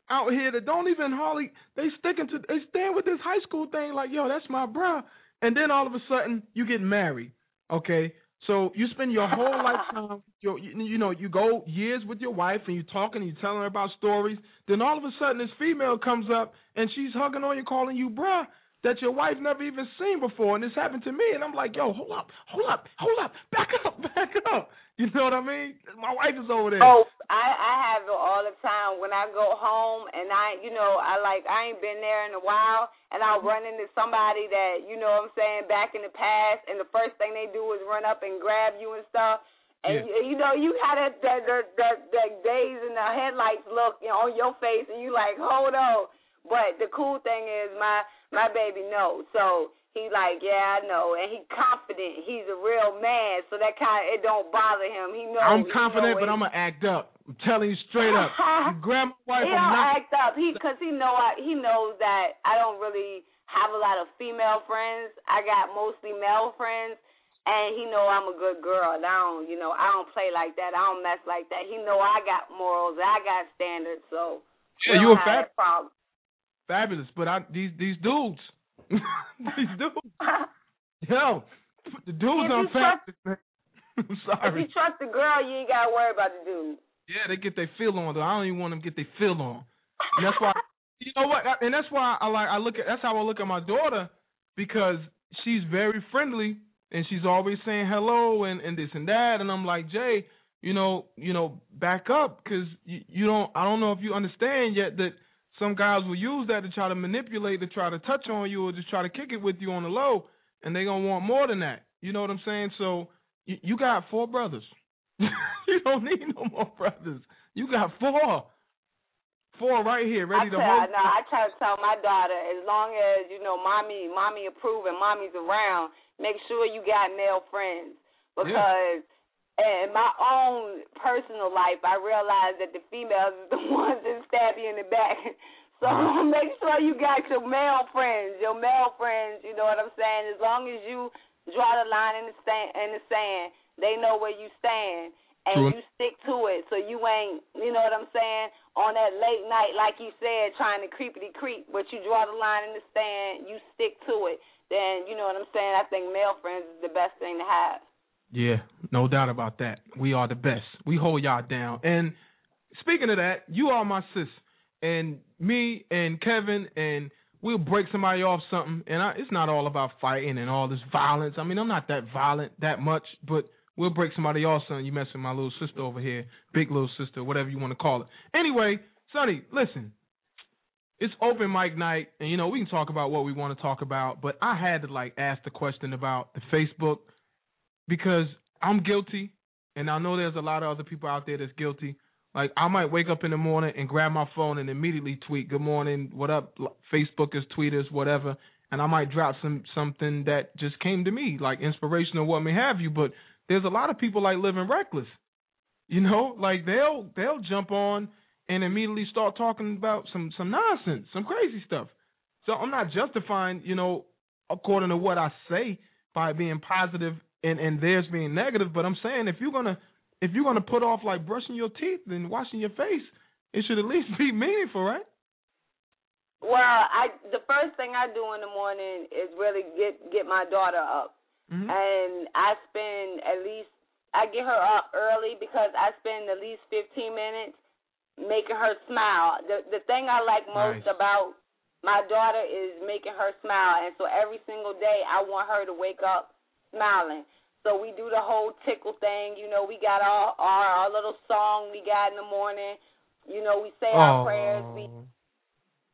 out here that don't even hardly they sticking to they stand with this high school thing like yo that's my bruh, and then all of a sudden you get married. Okay, so you spend your whole lifetime, you, you you know, you go years with your wife and you talking and you telling her about stories. Then all of a sudden this female comes up and she's hugging on you, calling you bruh that your wife never even seen before. And this happened to me, and I'm like, yo, hold up, hold up, hold up, back up, back up. You know what I mean? My wife is over there. Oh, I I have it all the time when I go home and I, you know, I like I ain't been there in a while, and I'll run into somebody that you know what I'm saying back in the past, and the first thing they do is run up and grab you and stuff. And Yeah. you, you know you had that that that that, that days in the headlights look you know, on your face, and you like hold on. But the cool thing is my my baby knows, so he like yeah I know, and he confident. He's a real man, so that kind of it don't bother him. He knows. I'm he confident, know but I'm gonna act up. I'm telling you straight up. My wife, he I'm don't not. act up. He because he know I, he knows that I don't really have a lot of female friends. I got mostly male friends, and he know I'm a good girl. And I don't you know I don't play like that. I don't mess like that. He know I got morals. I got standards. So Yeah, you a don't have fab- that problem. Fabulous, but I these these dudes, these dudes, yo, the dudes on fabulous, man. I'm If sorry. you trust the girl, you ain't gotta worry about the dude. Yeah, they get their feel on though. I don't even want them to get their feel on. And that's why you know what? And that's why I like I look at that's how I look at my daughter because she's very friendly and she's always saying hello and and this and that and I'm like Jay, you know, you know, back up because you, you don't. I don't know if you understand yet that some guys will use that to try to manipulate, to try to touch on you or just try to kick it with you on the low, and they gonna want more than that. You know what I'm saying? So you, you got four brothers. you don't need no more brothers. You got four. Four right here, ready I to hold. no, I try to tell my daughter as long as you know, mommy, mommy approve and mommy's around. Make sure you got male friends because in my own personal life, I realize that the females is the ones that stab you in the back. So uh-huh. make sure you got your male friends, your male friends. You know what I'm saying? As long as you draw the line in the sand, in the sand, they know where you stand, and you stick to it. So you ain't, you know what I'm saying, on that late night, like you said, trying to creepity creep. But you draw the line in the sand, you stick to it. Then you know what I'm saying. I think male friends is the best thing to have. Yeah, no doubt about that. We are the best. We hold y'all down. And speaking of that, you are my sis, and me and Kevin, and we'll break somebody off something. And I, it's not all about fighting and all this violence. I mean, I'm not that violent that much, but we'll break somebody off something. You mess with my little sister over here, big little sister, whatever you want to call it. Anyway, Sonny, listen. It's open mic night, and you know we can talk about what we want to talk about. But I had to like ask the question about the Facebook because I'm guilty, and I know there's a lot of other people out there that's guilty. Like I might wake up in the morning and grab my phone and immediately tweet, "Good morning, what up?" Facebookers, tweeters, whatever, and I might drop some something that just came to me, like inspirational, what may have you. But there's a lot of people like living reckless. You know, like they'll they'll jump on and immediately start talking about some some nonsense, some crazy stuff. So I'm not justifying, you know, according to what I say by being positive and and theirs being negative, but I'm saying if you're gonna if you're gonna put off like brushing your teeth and washing your face, it should at least be meaningful, right? Well, I the first thing I do in the morning is really get get my daughter up, Mhm. and I spend at least I get her up early because I spend at least fifteen minutes making her smile. The the thing I like most Nice. about my daughter is making her smile, and so every single day I want her to wake up smiling. So we do the whole tickle thing. You know, we got our our, our little song we got in the morning. You know, we say our prayers. We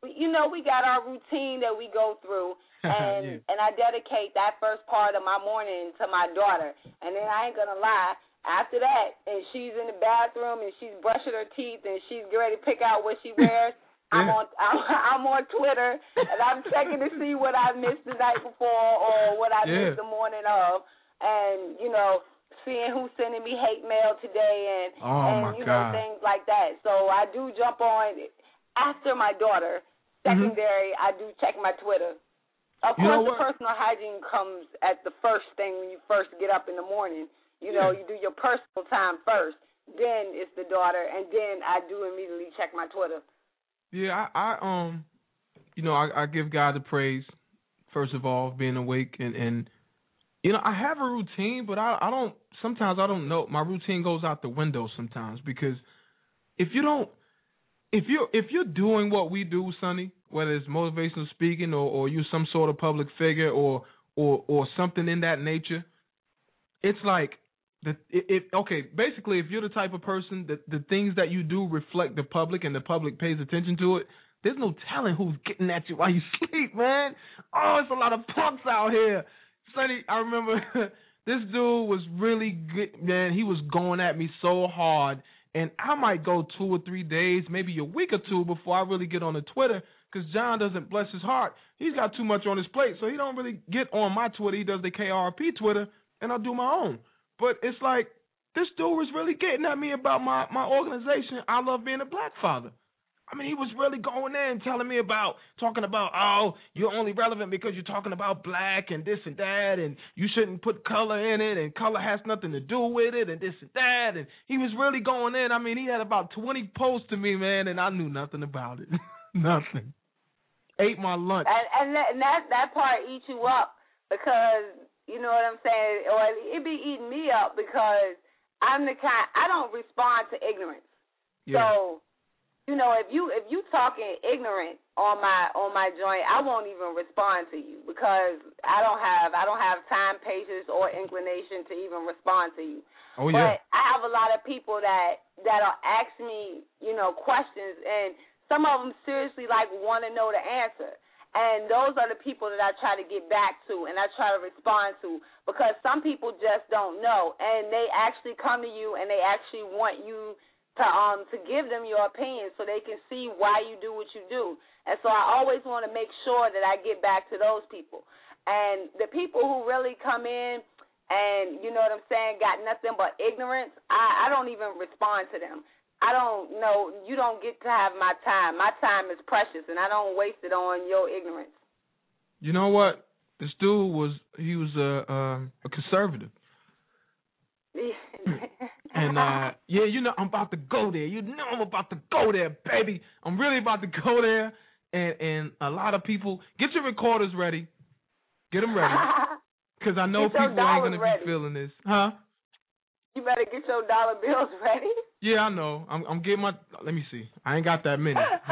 you know, we got our routine that we go through, and Yeah. and I dedicate that first part of my morning to my daughter. And then I ain't gonna lie, after that, and she's in the bathroom and she's brushing her teeth and she's getting ready to pick out what she wears. I'm on I'm, I'm on Twitter and I'm checking to see what I missed the night before or what I Yeah. missed the morning of, and you know seeing who's sending me hate mail today and Oh, and you God. know things like that. So I do jump on after my daughter. Secondary, I do check my Twitter. Of Mm-hmm. You course, the personal hygiene comes at the first thing when you first get up in the morning. You know, Yeah. you do your personal time first, then it's the daughter, and then I do immediately check my Twitter. Yeah, I, I um, you know, I, I give God the praise first of all being awake and and you know I have a routine, but I I don't sometimes I don't know. My routine goes out the window sometimes because if you don't if you if you're doing what we do, Sonny, whether it's motivational speaking or or you're some sort of public figure or or or something in that nature, it's like okay, basically if you're the type of person that the things that you do reflect the public and the public pays attention to it, there's no telling who's getting at you while you sleep, man. Oh, it's a lot of punks out here. Sonny, I remember this dude was really good, man. He was going at me so hard, and I might go two or three days, maybe a week or two before I really get on the Twitter. Cause John doesn't bless his heart. He's got too much on his plate, so he don't really get on my Twitter. He does the KRP Twitter, and I'll do my own. But it's like this dude was really getting at me about my my organization. I love being a black father. I mean, he was really going in telling me about talking about oh, you're only relevant because you're talking about black and this and that, and you shouldn't put color in it, and color has nothing to do with it, and this and that, and he was really going in. I mean, he had about 20 posts to me, man, and I knew nothing about it, nothing. Ate my lunch. And and that, and that that part eats you up because you know what I'm saying, or it be eating me up because I'm the kind I don't respond to ignorance. Yeah. So, you know, if you if you talking ignorant on my on my joint, I won't even respond to you because I don't have I don't have time, patience, or inclination to even respond to you. Oh yeah. But I have a lot of people that that'll ask me, you know, questions, and some of them seriously like want to know the answer. And those are the people that I try to get back to and I try to respond to because some people just don't know and they actually come to you and they actually want you to um to give them your opinion so they can see why you do what you do. And so I always want to make sure that I get back to those people. And the people who really come in and you know what I'm saying, got nothing but ignorance, I, I don't even respond to them. I don't know. You don't get to have my time. My time is precious, and I don't waste it on your ignorance. You know what? This dude was he was a um, a conservative. And uh yeah, you know I'm about to go there. You know I'm about to go there, baby. I'm really about to go there. And and a lot of people get your recorders ready. Get them ready cuz I know Get people ain't going to be feeling this. Huh? you better get your dollar bills ready. Yeah, I know. I'm I'm getting my let me see. I ain't got that many.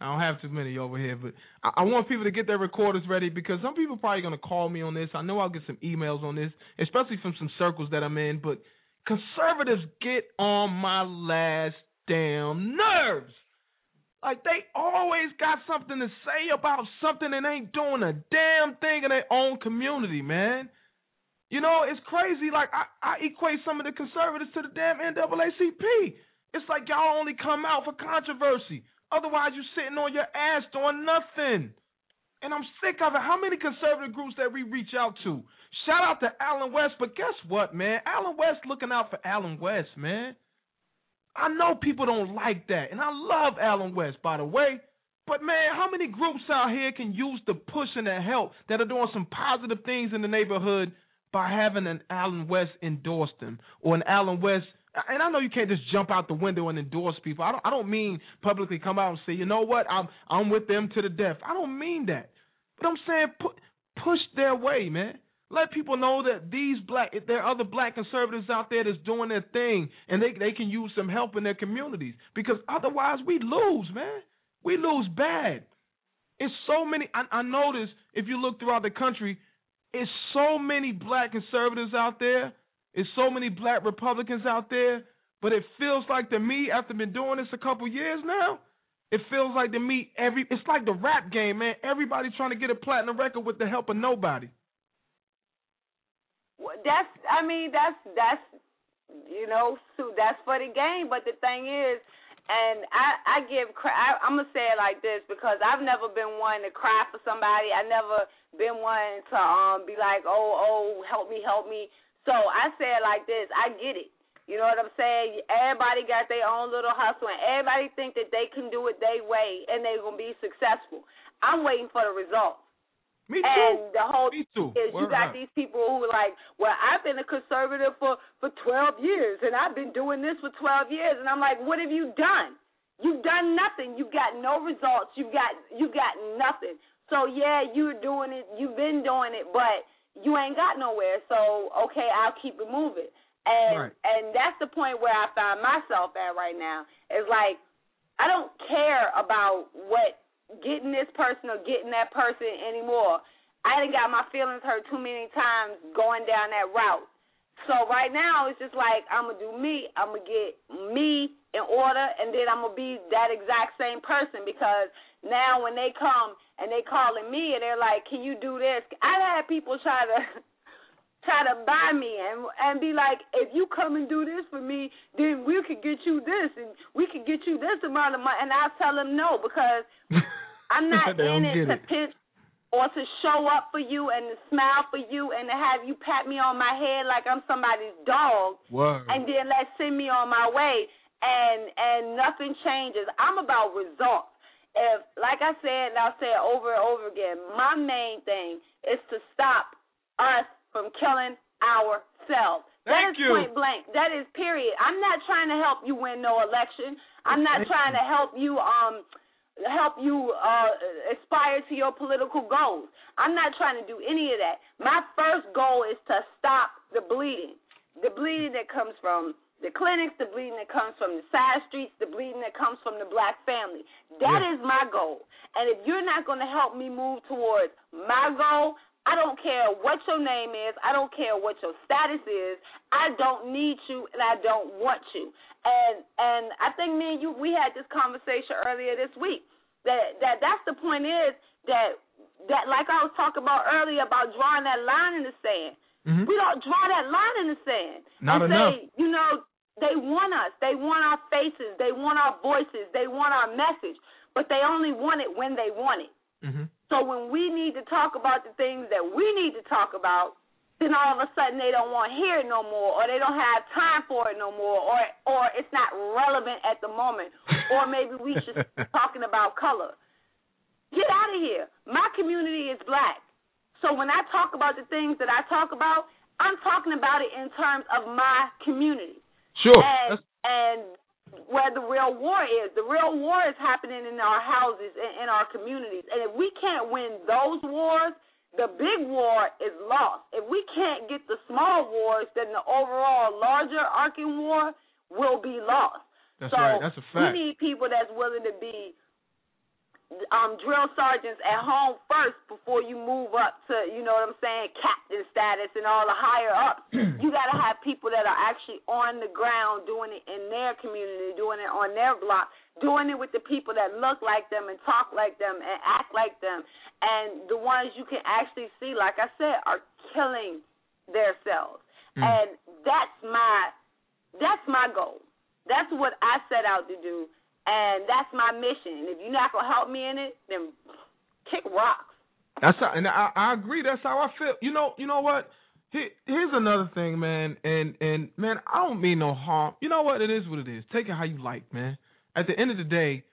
I don't have too many over here, but I, I want people to get their recorders ready because some people probably gonna call me on this. I know I'll get some emails on this, especially from some circles that I'm in. But conservatives get on my last damn nerves. Like they always got something to say about something and ain't doing a damn thing in their own community, man. You know, it's crazy. Like I, I equate some of the conservatives to the damn NAACP. It's like y'all only come out for controversy. Otherwise, you're sitting on your ass doing nothing. And I'm sick of it. How many conservative groups that we reach out to? Shout out to Allen West, but guess what, man? Allen West looking out for Allen West, man. I know people don't like that, and I love Allen West, by the way. But man, how many groups out here can use the push and the help that are doing some positive things in the neighborhood by having an Allen West endorse them or an Allen West? And I know you can't just jump out the window and endorse people. I don't. I don't mean publicly come out and say, you know what, I'm I'm with them to the death. I don't mean that. But I'm saying put, push their way, man. Let people know that these black, if there are other black conservatives out there that's doing their thing, and they they can use some help in their communities. Because otherwise, we lose, man. We lose bad. It's so many. I, I notice if you look throughout the country, it's so many black conservatives out there. It's so many black Republicans out there. But it feels like to me, after been doing this a couple years now, It feels like to me every. It's like the rap game, man. Everybody trying to get a platinum record with the help of nobody. Well, That's I mean that's that's you know that's for the game. But the thing is, and I I give I, I'm gonna say it like this because I've never been one to cry for somebody. I never been one to um be like oh oh help me help me. So I say it like this. I get it. You know what I'm saying? Everybody got their own little hustle, and everybody think that they can do it their way, and they're gonna be successful. I'm waiting for the results. Me too. And the whole Me too. is you got up. these people who are like, well, I've been a conservative for for 12 years, and I've been doing this for 12 years, and I'm like, what have you done? You've done nothing. You've got no results. You've got you've got nothing. So yeah, you're doing it. You've been doing it, but you ain't got nowhere. So okay, I'll keep it moving. And Right. and that's the point where I find myself at right now. It's like I don't care about what getting this person or getting that person anymore. I done got my feelings hurt too many times going down that route. So right now it's just like I'm gonna do me. I'm gonna get me in order, and then I'm gonna be that exact same person because now when they come and they calling me and they're like, "Can you do this?" I've had people try to try to buy me and and be like, if you come and do this for me, then we could get you this and we could get you this amount of money. And I tell them no because I'm not in it to it. pinch or to show up for you and to smile for you and to have you pat me on my head like I'm somebody's dog Word. and then let's send me on my way and and nothing changes. I'm about results. If like I said and I'll say it over and over again, my main thing is to stop us from killing ourselves. that Thank is you. point blank. That is period. I'm not trying to help you win no election. I'm not Thank trying to help you um help you uh aspire to your political goals. I'm not trying to do any of that. My first goal is to stop the bleeding. The bleeding that comes from the clinics, the bleeding that comes from the side streets, the bleeding that comes from the black family. That is Yeah. my goal. And if you're not going to help me move towards my goal, I don't care what your name is. I don't care what your status is. I don't need you and I don't want you. And and I think me and you we had this conversation earlier this week. That that that's the point is that that like I was talking about earlier about drawing that line in the sand. Mhm. We don't draw that line in the sand. Not and enough. Say, you know, they want us. They want our faces. They want our voices. They want our message. But they only want it when they want it. Mhm. So when we need to talk about the things that we need to talk about, then all of a sudden they don't want to hear it no more, or they don't have time for it no more, or or it's not relevant at the moment, or maybe we should be talking about color. Get out of here. My community is black, so when I talk about the things that I talk about, I'm talking about it in terms of my community Sure. and and where the real war is. The real war is happening in our houses and in our communities. And if we can't win those wars, the big war is lost. If we can't get the small wars, then the overall larger arcing war will be lost. That's so right. That's a fact. we need people that's willing to be um, drill sergeants at home first before you move up to, you know what I'm saying, captain status and all the higher ups. you got to have people that are actually on the ground doing it in their community, doing it on their block, doing it with the people that look like them and talk like them and act like them. And the ones you can actually see, like I said, are killing themselves. Mm. And that's my that's my goal. That's what I set out to do, and that's my mission. If you're not gonna help me in it, then kick rocks. That's how, and I, I agree. That's how I feel. You know, you know what? Here, here's another thing, man. And and man, I don't mean no harm. You know what? It is what it is. Take it how you like, man. At the end of the day,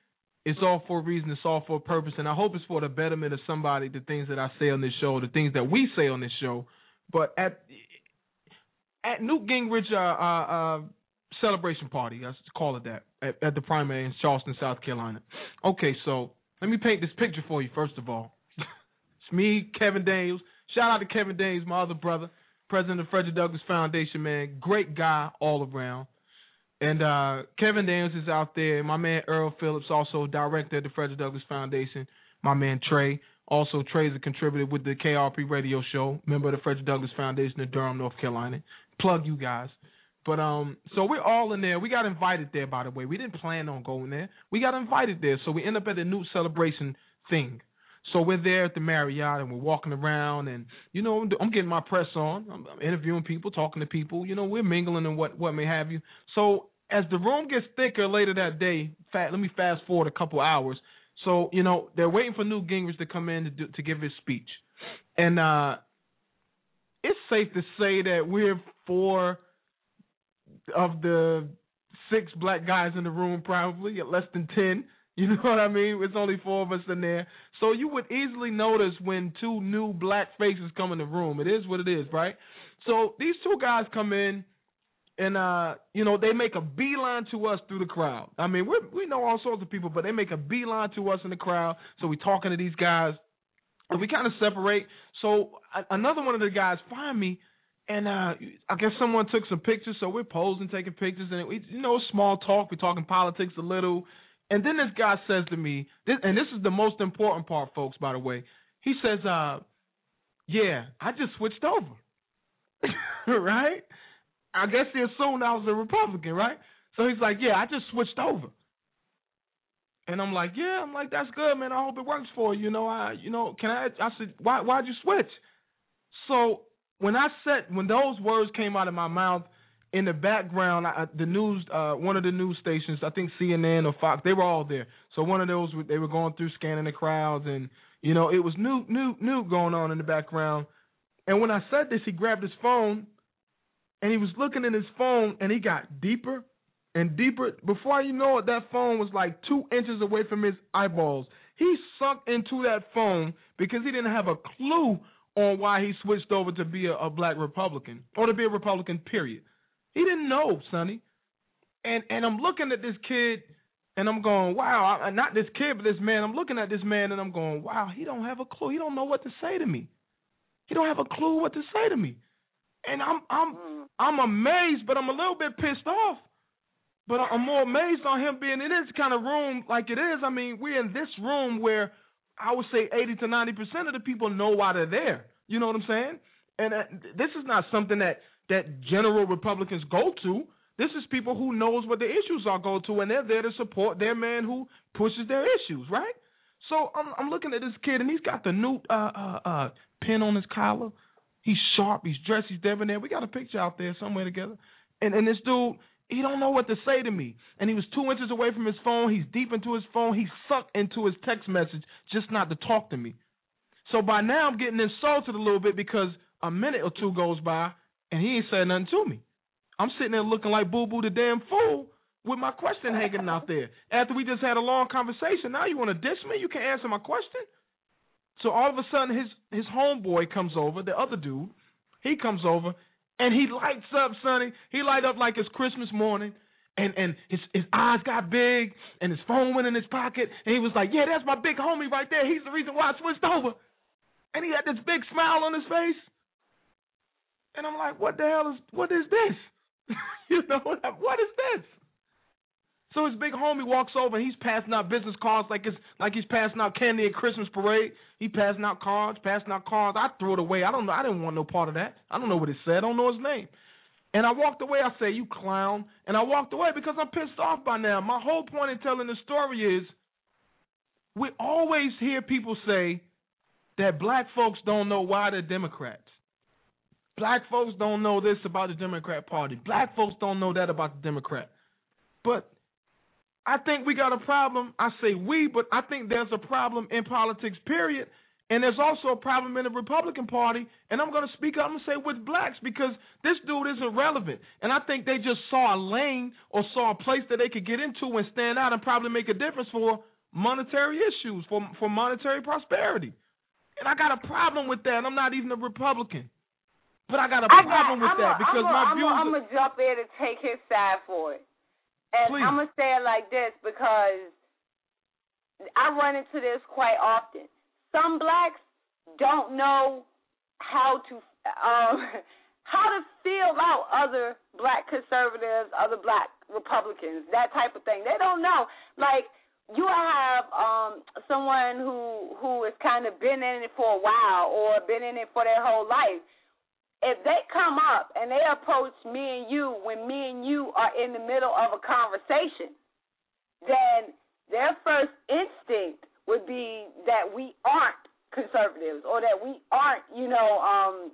it's all for a reason. It's all for a purpose, and I hope it's for the betterment of somebody. The things that I say on this show, the things that we say on this show. But at at Newt Gingrich uh, uh, uh, celebration party, let's call it that, at, at the primary in Charleston, South Carolina. Okay, so let me paint this picture for you. First of all, it's me, Kevin Daniels. Shout out to Kevin Daniels, my other brother, president of the Frederick Douglass Foundation. Man, great guy all around. And uh, Kevin Daniels is out there. My man Earl Phillips, also director of the Frederick Douglass Foundation. My man Trey, also Trey's a contributor with the KRP radio show, member of the Frederick Douglass Foundation in Durham, North Carolina. Plug you guys. But um, so we're all in there. We got invited there, by the way. We didn't plan on going there. We got invited there, so we end up at the Newt celebration thing. So we're there at the Marriott and we're walking around and you know I'm getting my press on. I'm, interviewing people, talking to people. You know we're mingling and what what may have you. So as the room gets thicker later that day, fat, let me fast forward a couple hours. So you know they're waiting for Newt Gingrich to come in to do, to give his speech, and uh, it's safe to say that we're four of the six black guys in the room, probably at less than ten. You know what I mean? It's only four of us in there. So you would easily notice when two new black faces come in the room. It is what it is, right? So these two guys come in and uh, you know, they make a beeline to us through the crowd. I mean, we we know all sorts of people, but they make a beeline to us in the crowd. So we're talking to these guys, and we kind of separate. So another one of the guys find me, and uh, I guess someone took some pictures. So we're posing, taking pictures, and we, you know, small talk. We're talking politics a little, and then this guy says to me, this, and this is the most important part, folks. By the way, he says, uh, "Yeah, I just switched over." right? I guess he assumed I was a Republican, right? So he's like, "Yeah, I just switched over." And I'm like, "Yeah, I'm like, that's good, man. I hope it works for you. You know, I, you know, can I?" I said, "Why? Why'd you switch?" So when I said, when those words came out of my mouth, in the background, I, the news, uh, one of the news stations, I think CNN or Fox, they were all there. So one of those, they were going through scanning the crowds, and you know, it was new, new, new going on in the background. And when I said this, he grabbed his phone, and he was looking in his phone, and he got deeper and deeper. Before you know it, that phone was like two inches away from his eyeballs. He sunk into that phone because he didn't have a clue on why he switched over to be a, a black Republican or to be a Republican. Period. He didn't know, Sonny. And and I'm looking at this kid and I'm going, wow, I, not this kid, but this man. I'm looking at this man and I'm going, wow, he don't have a clue. He don't know what to say to me. He don't have a clue what to say to me. And I'm I'm I'm amazed, but I'm a little bit pissed off. But I'm more amazed on him being in this kind of room like it is. I mean, we're in this room where I would say 80 to 90 percent of the people know why they're there. You know what I'm saying? And uh, this is not something that that general Republicans go to. This is people who knows what the issues are go to, and they're there to support their man who pushes their issues, right? So I'm, I'm looking at this kid, and he's got the Newt uh, uh, uh, pin on his collar. He's sharp. He's dressed. He's debonair. We got a picture out there somewhere together. And and this dude, he don't know what to say to me. And he was two inches away from his phone. He's deep into his phone. He's sucked into his text message just not to talk to me. So by now I'm getting insulted a little bit because a minute or two goes by and he ain't said nothing to me. I'm sitting there looking like Boo Boo the damn fool with my question hanging out there. After we just had a long conversation, now you want to diss me? You can't answer my question. So all of a sudden, his his homeboy comes over, the other dude. He comes over and he lights up, Sonny. He light up like it's Christmas morning. And and his his eyes got big and his phone went in his pocket and he was like, Yeah, that's my big homie right there. He's the reason why I switched over. And he had this big smile on his face. And I'm like, what the hell is what is this? you know what what is this? So his big homie walks over and he's passing out business cards like it's like he's passing out candy at Christmas parade. He passing out cards, passing out cards. I threw it away. I don't know. I didn't want no part of that. I don't know what it said. I don't know his name. And I walked away. I say, "You clown!" And I walked away because I'm pissed off by now. My whole point in telling the story is, we always hear people say that black folks don't know why they're Democrats. Black folks don't know this about the Democrat Party. Black folks don't know that about the Democrat. But I think we got a problem. I say we, but I think there's a problem in politics, period. And there's also a problem in the Republican Party. And I'm going to speak up and say with blacks because this dude isn't relevant. And I think they just saw a lane or saw a place that they could get into and stand out and probably make a difference for monetary issues, for, for monetary prosperity. And I got a problem with that. I'm not even a Republican. But I got a problem got, with I'm that a, because I'm my a, views. I'm gonna jump in and take his side for it, and Please. I'm gonna say it like this because I run into this quite often. Some blacks don't know how to um, how to feel out other black conservatives, other black Republicans, that type of thing. They don't know. Like you have um someone who who has kind of been in it for a while or been in it for their whole life if they come up and they approach me and you when me and you are in the middle of a conversation, then their first instinct would be that we aren't conservatives or that we aren't, you know, um,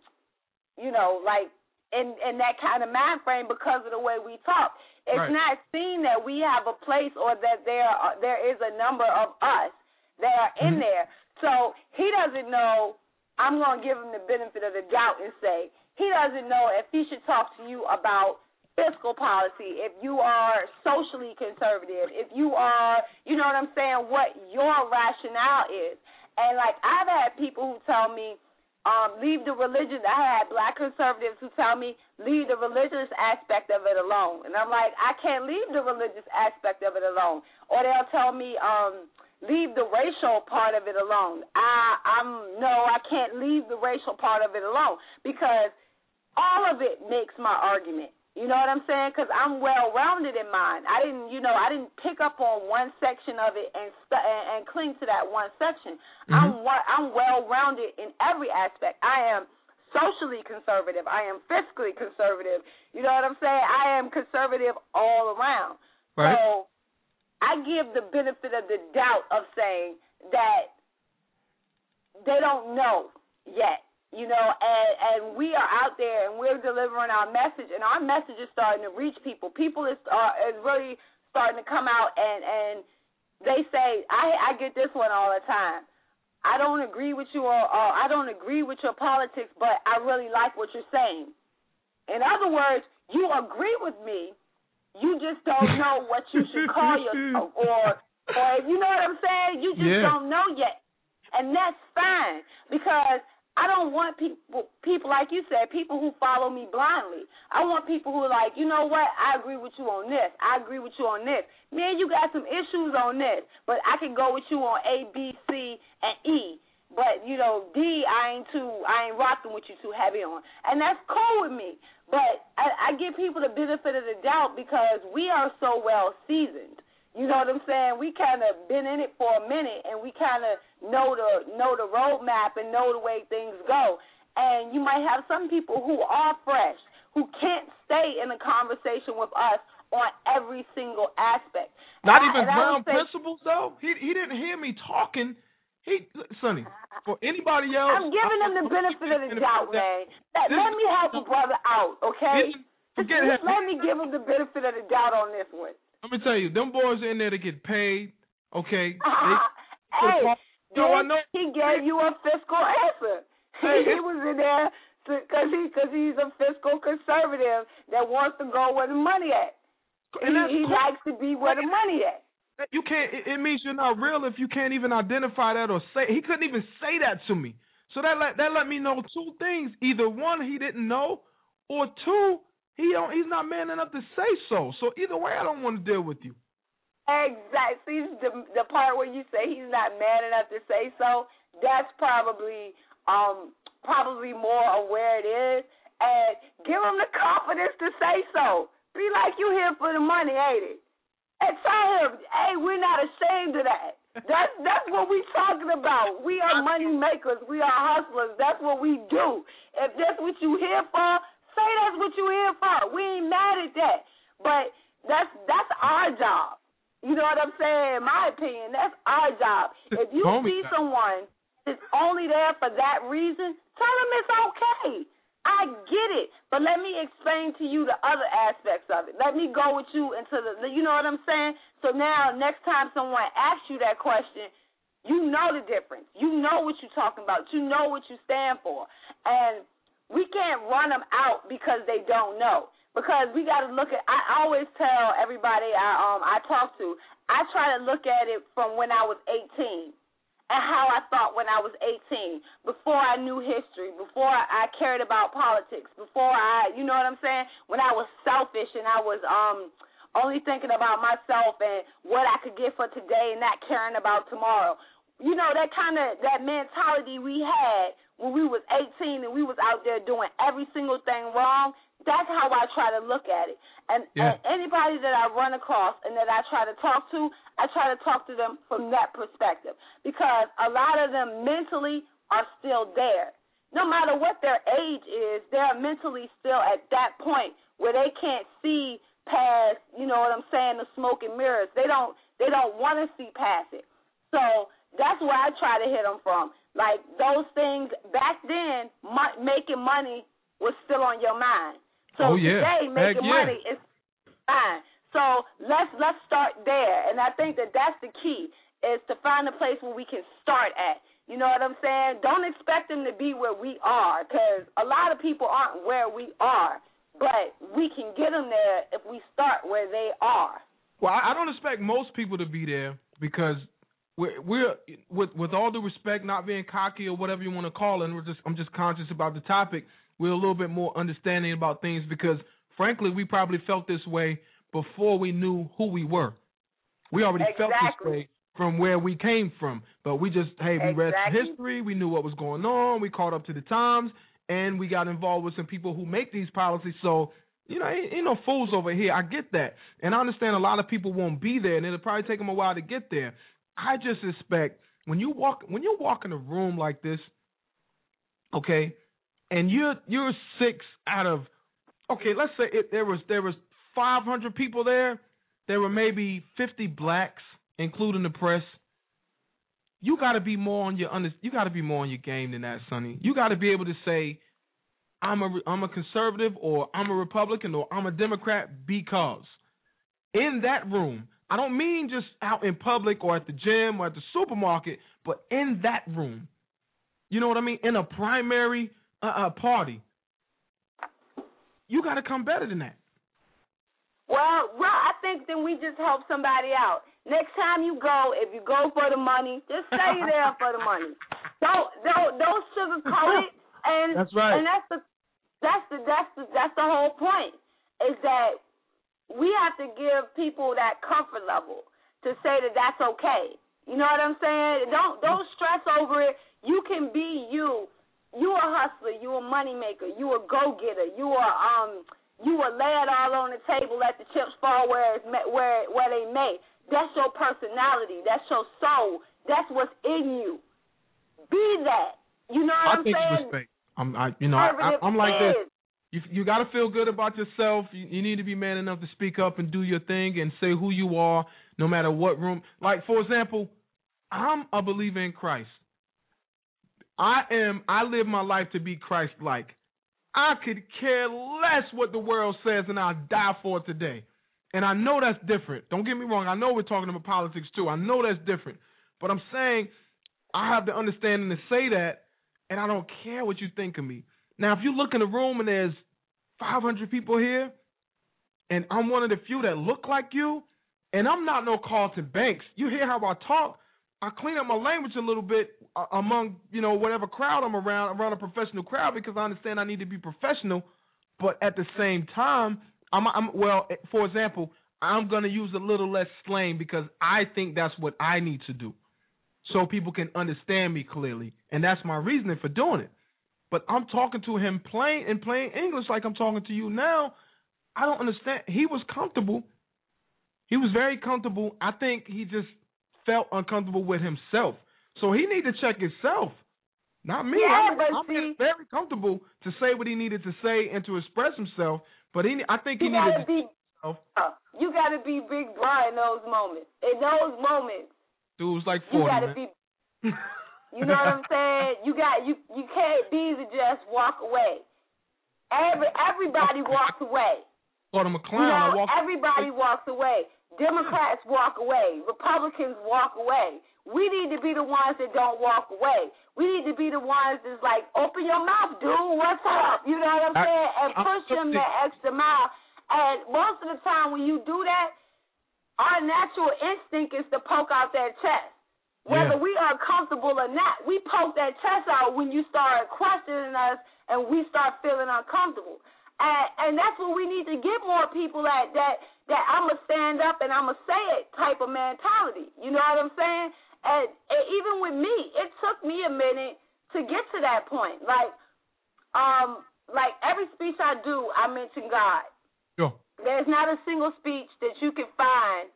you know, like in in that kind of mind frame because of the way we talk. It's Right. not seen that we have a place or that there are, there is a number of us that are in Mhm. there. So he doesn't know. I'm going to give him the benefit of the doubt and say he doesn't know if he should talk to you about fiscal policy, if you are socially conservative, if you are, you know what I'm saying, what your rationale is. And like I've had people who tell me, um, leave the religion. I had black conservatives who tell me leave the religious aspect of it alone, and I'm like, I can't leave the religious aspect of it alone. Or they'll tell me, um, leave the racial part of it alone. I, I'm no, I can't leave the racial part of it alone because all of it makes my argument. You know what I'm saying? Because I'm well rounded in mine. I didn't, you know, I didn't pick up on one section of it and st- and, and cling to that one section. Mm-hmm. I'm wa- I'm well rounded in every aspect. I am socially conservative. I am fiscally conservative. You know what I'm saying? I am conservative all around. Right. So I give the benefit of the doubt of saying that they don't know yet. You know, and and we are out there and we're delivering our message, and our message is starting to reach people. People is uh, is really starting to come out and and they say, I I get this one all the time. I don't agree with you or, or I don't agree with your politics, but I really like what you're saying. In other words, you agree with me, you just don't know what you should call yourself, or or you know what I'm saying. You just Yeah. don't know yet, and that's fine because I don't want people people like you said, people who follow me blindly. I want people who are like, you know what, I agree with you on this. I agree with you on this. Man, you got some issues on this, but I can go with you on A, B, C, and E. But you know, D, I ain't too, I ain't rocking with you too heavy on, and that's cool with me. But I, I give people the benefit of the doubt because we are so well seasoned. You know what I'm saying? We kind of been in it for a minute, and we kind of know the know the roadmap and know the way things go. And you might have some people who are fresh, who can't stay in a conversation with us on every single aspect. Not And even I ground principles though. He he didn't hear me talking. He Sonnie, for anybody else I'm giving him the benefit of the doubt, man. Let, let me help a brother out, okay? Forget Just let me give him the benefit of the doubt on this one. Let me tell you, them boys in there to get paid. Okay, hey, No, I know. he gave you a fiscal answer. Hey, he was in there because he because he's a fiscal conservative that wants to go where the money at. And he he likes to be where the money at. You can't. It, means you're not real if you can't even identify that or say. He couldn't even say that to me. So that let that let me know two things. Either one, he didn't know, or two, he don't. He's not man enough to say so. So either way, I don't want to deal with you. Exactly. The the part where you say he's not man enough to say so. That's probably um probably more of where it is, and give him the confidence to say so. Be like you here for the money, ain't it? And tell him, hey, we're not ashamed of that. That's that's what we're talking about. We are money makers. We are hustlers. That's what we do. If that's what you here for, say that's what you here for. We ain't mad at that. But that's that's our job. You know what I'm saying? In my opinion, that's our job. If you see someone that's only there for that reason, tell them it's okay. I get it, but let me explain to you the other aspects of it. Let me go with you into the, you know what I'm saying? So now, next time someone asks you that question, you know the difference. You know what you're talking about. You know what you stand for. And we can't run them out because they don't know. Because we got to look at. I always tell everybody I um I talk to. I try to look at it from when I was 18 and how I thought when I was 18, before I knew history, before I cared about politics, before I, you know what I'm saying, when I was selfish and I was um only thinking about myself and what I could get for today and not caring about tomorrow. You know that kind of that mentality we had when we was 18 and we was out there doing every single thing wrong. That's how I try to look at it. And, Yeah. and anybody that I run across and that I try to talk to, I try to talk to them from that perspective because a lot of them mentally are still there. no matter what their age is, they're mentally still at that point where they can't see past, you know what I'm saying, the smoke and mirrors. They don't they don't want to see past it. So that's where I try to hit them from. Like those things back then, making money was still on your mind. So Oh, yeah. today, making yeah. money is fine. So let's let's start there, and I think that that's the key is to find a place where we can start at. You know what I'm saying? Don't expect them to be where we are, because a lot of people aren't where we are, but we can get them there if we start where they are. Well, I don't expect most people to be there because we're, we're with with all due respect, not being cocky or whatever you want to call it. And we're just I'm just conscious about the topic. We're a little bit more understanding about things because, frankly, we probably felt this way before we knew who we were. We already felt this way from where we came from, but we just hey we read Exactly. history, we knew what was going on, we caught up to the times, and we got involved with some people who make these policies. So you know, ain't, ain't no fools over here. I get that, and I understand a lot of people won't be there, and it'll probably take them a while to get there. I just expect when you walk when you walk in a room like this, okay, and you're you're six out of okay, let's say it, there was there was 500 people there, there were maybe 50 blacks, including the press. You got to be more on your under, you got to be more on your game than that, Sonnie. You got to be able to say I'm a I'm a conservative or I'm a Republican or I'm a Democrat because in that room, I don't mean just out in public or at the gym or at the supermarket, but in that room. You know what I mean? In a primary uh, uh, party, you got to come better than that. Well, well, I think then we just help somebody out. Next time you go, if you go for the money, just stay there for the money. Don't don't don't sugarcoat it. And That's right. And that's the that's the that's the that's the whole point is that we have to give people that comfort level to say that that's okay. You know what I'm saying? Don't don't stress over it. You can be you. You a hustler. You a money maker. You a go getter. You a um. You a lay it all on the table, let the chips fall where it's ma- where where they may. That's your personality. That's your soul. That's what's in you. Be that. You know what I am think saying? respect. I'm, I, you know, I, I, I'm like this. You, you got to feel good about yourself. You, you need to be man enough to speak up and do your thing and say who you are, no matter what room. Like for example, I'm a believer in Christ. I am. I live my life to be Christ-like. I could care less what the world says, and I'll die for it today. And I know that's different. Don't get me wrong. I know we're talking about politics too. I know that's different. But I'm saying I have the understanding to say that, and I don't care what you think of me. Now, if you look in the room and there's 500 people here, and I'm one of the few that look like you, and I'm not no Carlton Banks. You hear how I talk? I clean up my language a little bit uh, among you know whatever crowd I'm around, around a professional crowd because I understand I need to be professional. But at the same time, I'm, I'm well. For example, I'm gonna use a little less slang because I think that's what I need to do, so people can understand me clearly, and that's my reasoning for doing it. But I'm talking to him plain in plain English like I'm talking to you now. I don't understand. He was comfortable. He was very comfortable. I think he just felt uncomfortable with himself. So he needed to check himself, not me. Yeah, I'm, but I'm see- very comfortable to say what he needed to say and to express himself. But he, I think he You gotta be. To, uh, You gotta be Big Bro in those moments. In those moments, dude was like you gotta be. You know what I'm saying? You got you. You can't be to just walk away. Every everybody walks away. Called him a You clown. I know, everybody walks away. Democrats walk away. Republicans walk away. We need to be the ones that don't walk away. We need to be the ones that's like, open your mouth, dude. What's up? You know what I'm saying? And push them that extra mile. And most of the time, when you do that, our natural instinct is to poke out that chest. Whether Yeah. we are comfortable or not, we poke that chest out when you start questioning us and we start feeling uncomfortable. And, and that's what we need to get more people at that that I'm gonna stand up and I'm gonna say it type of mentality. You know what I'm saying? And, and even with me, it took me a minute to get to that point. Like, um, like every speech I do, I mention God. Sure. There's not a single speech that you can find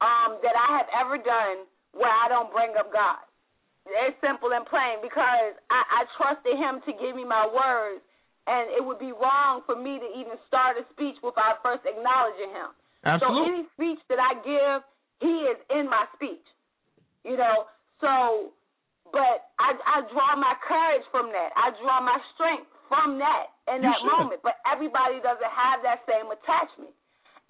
um, that I have ever done where I don't bring up God. It's simple and plain because I, I trusted him to give me my words, and it would be wrong for me to even start a speech without first acknowledging him. Absolutely. So any speech that I give, he is in my speech. You know, so but I I draw my courage from that. I draw my strength from that in You that should. moment. But everybody doesn't have that same attachment.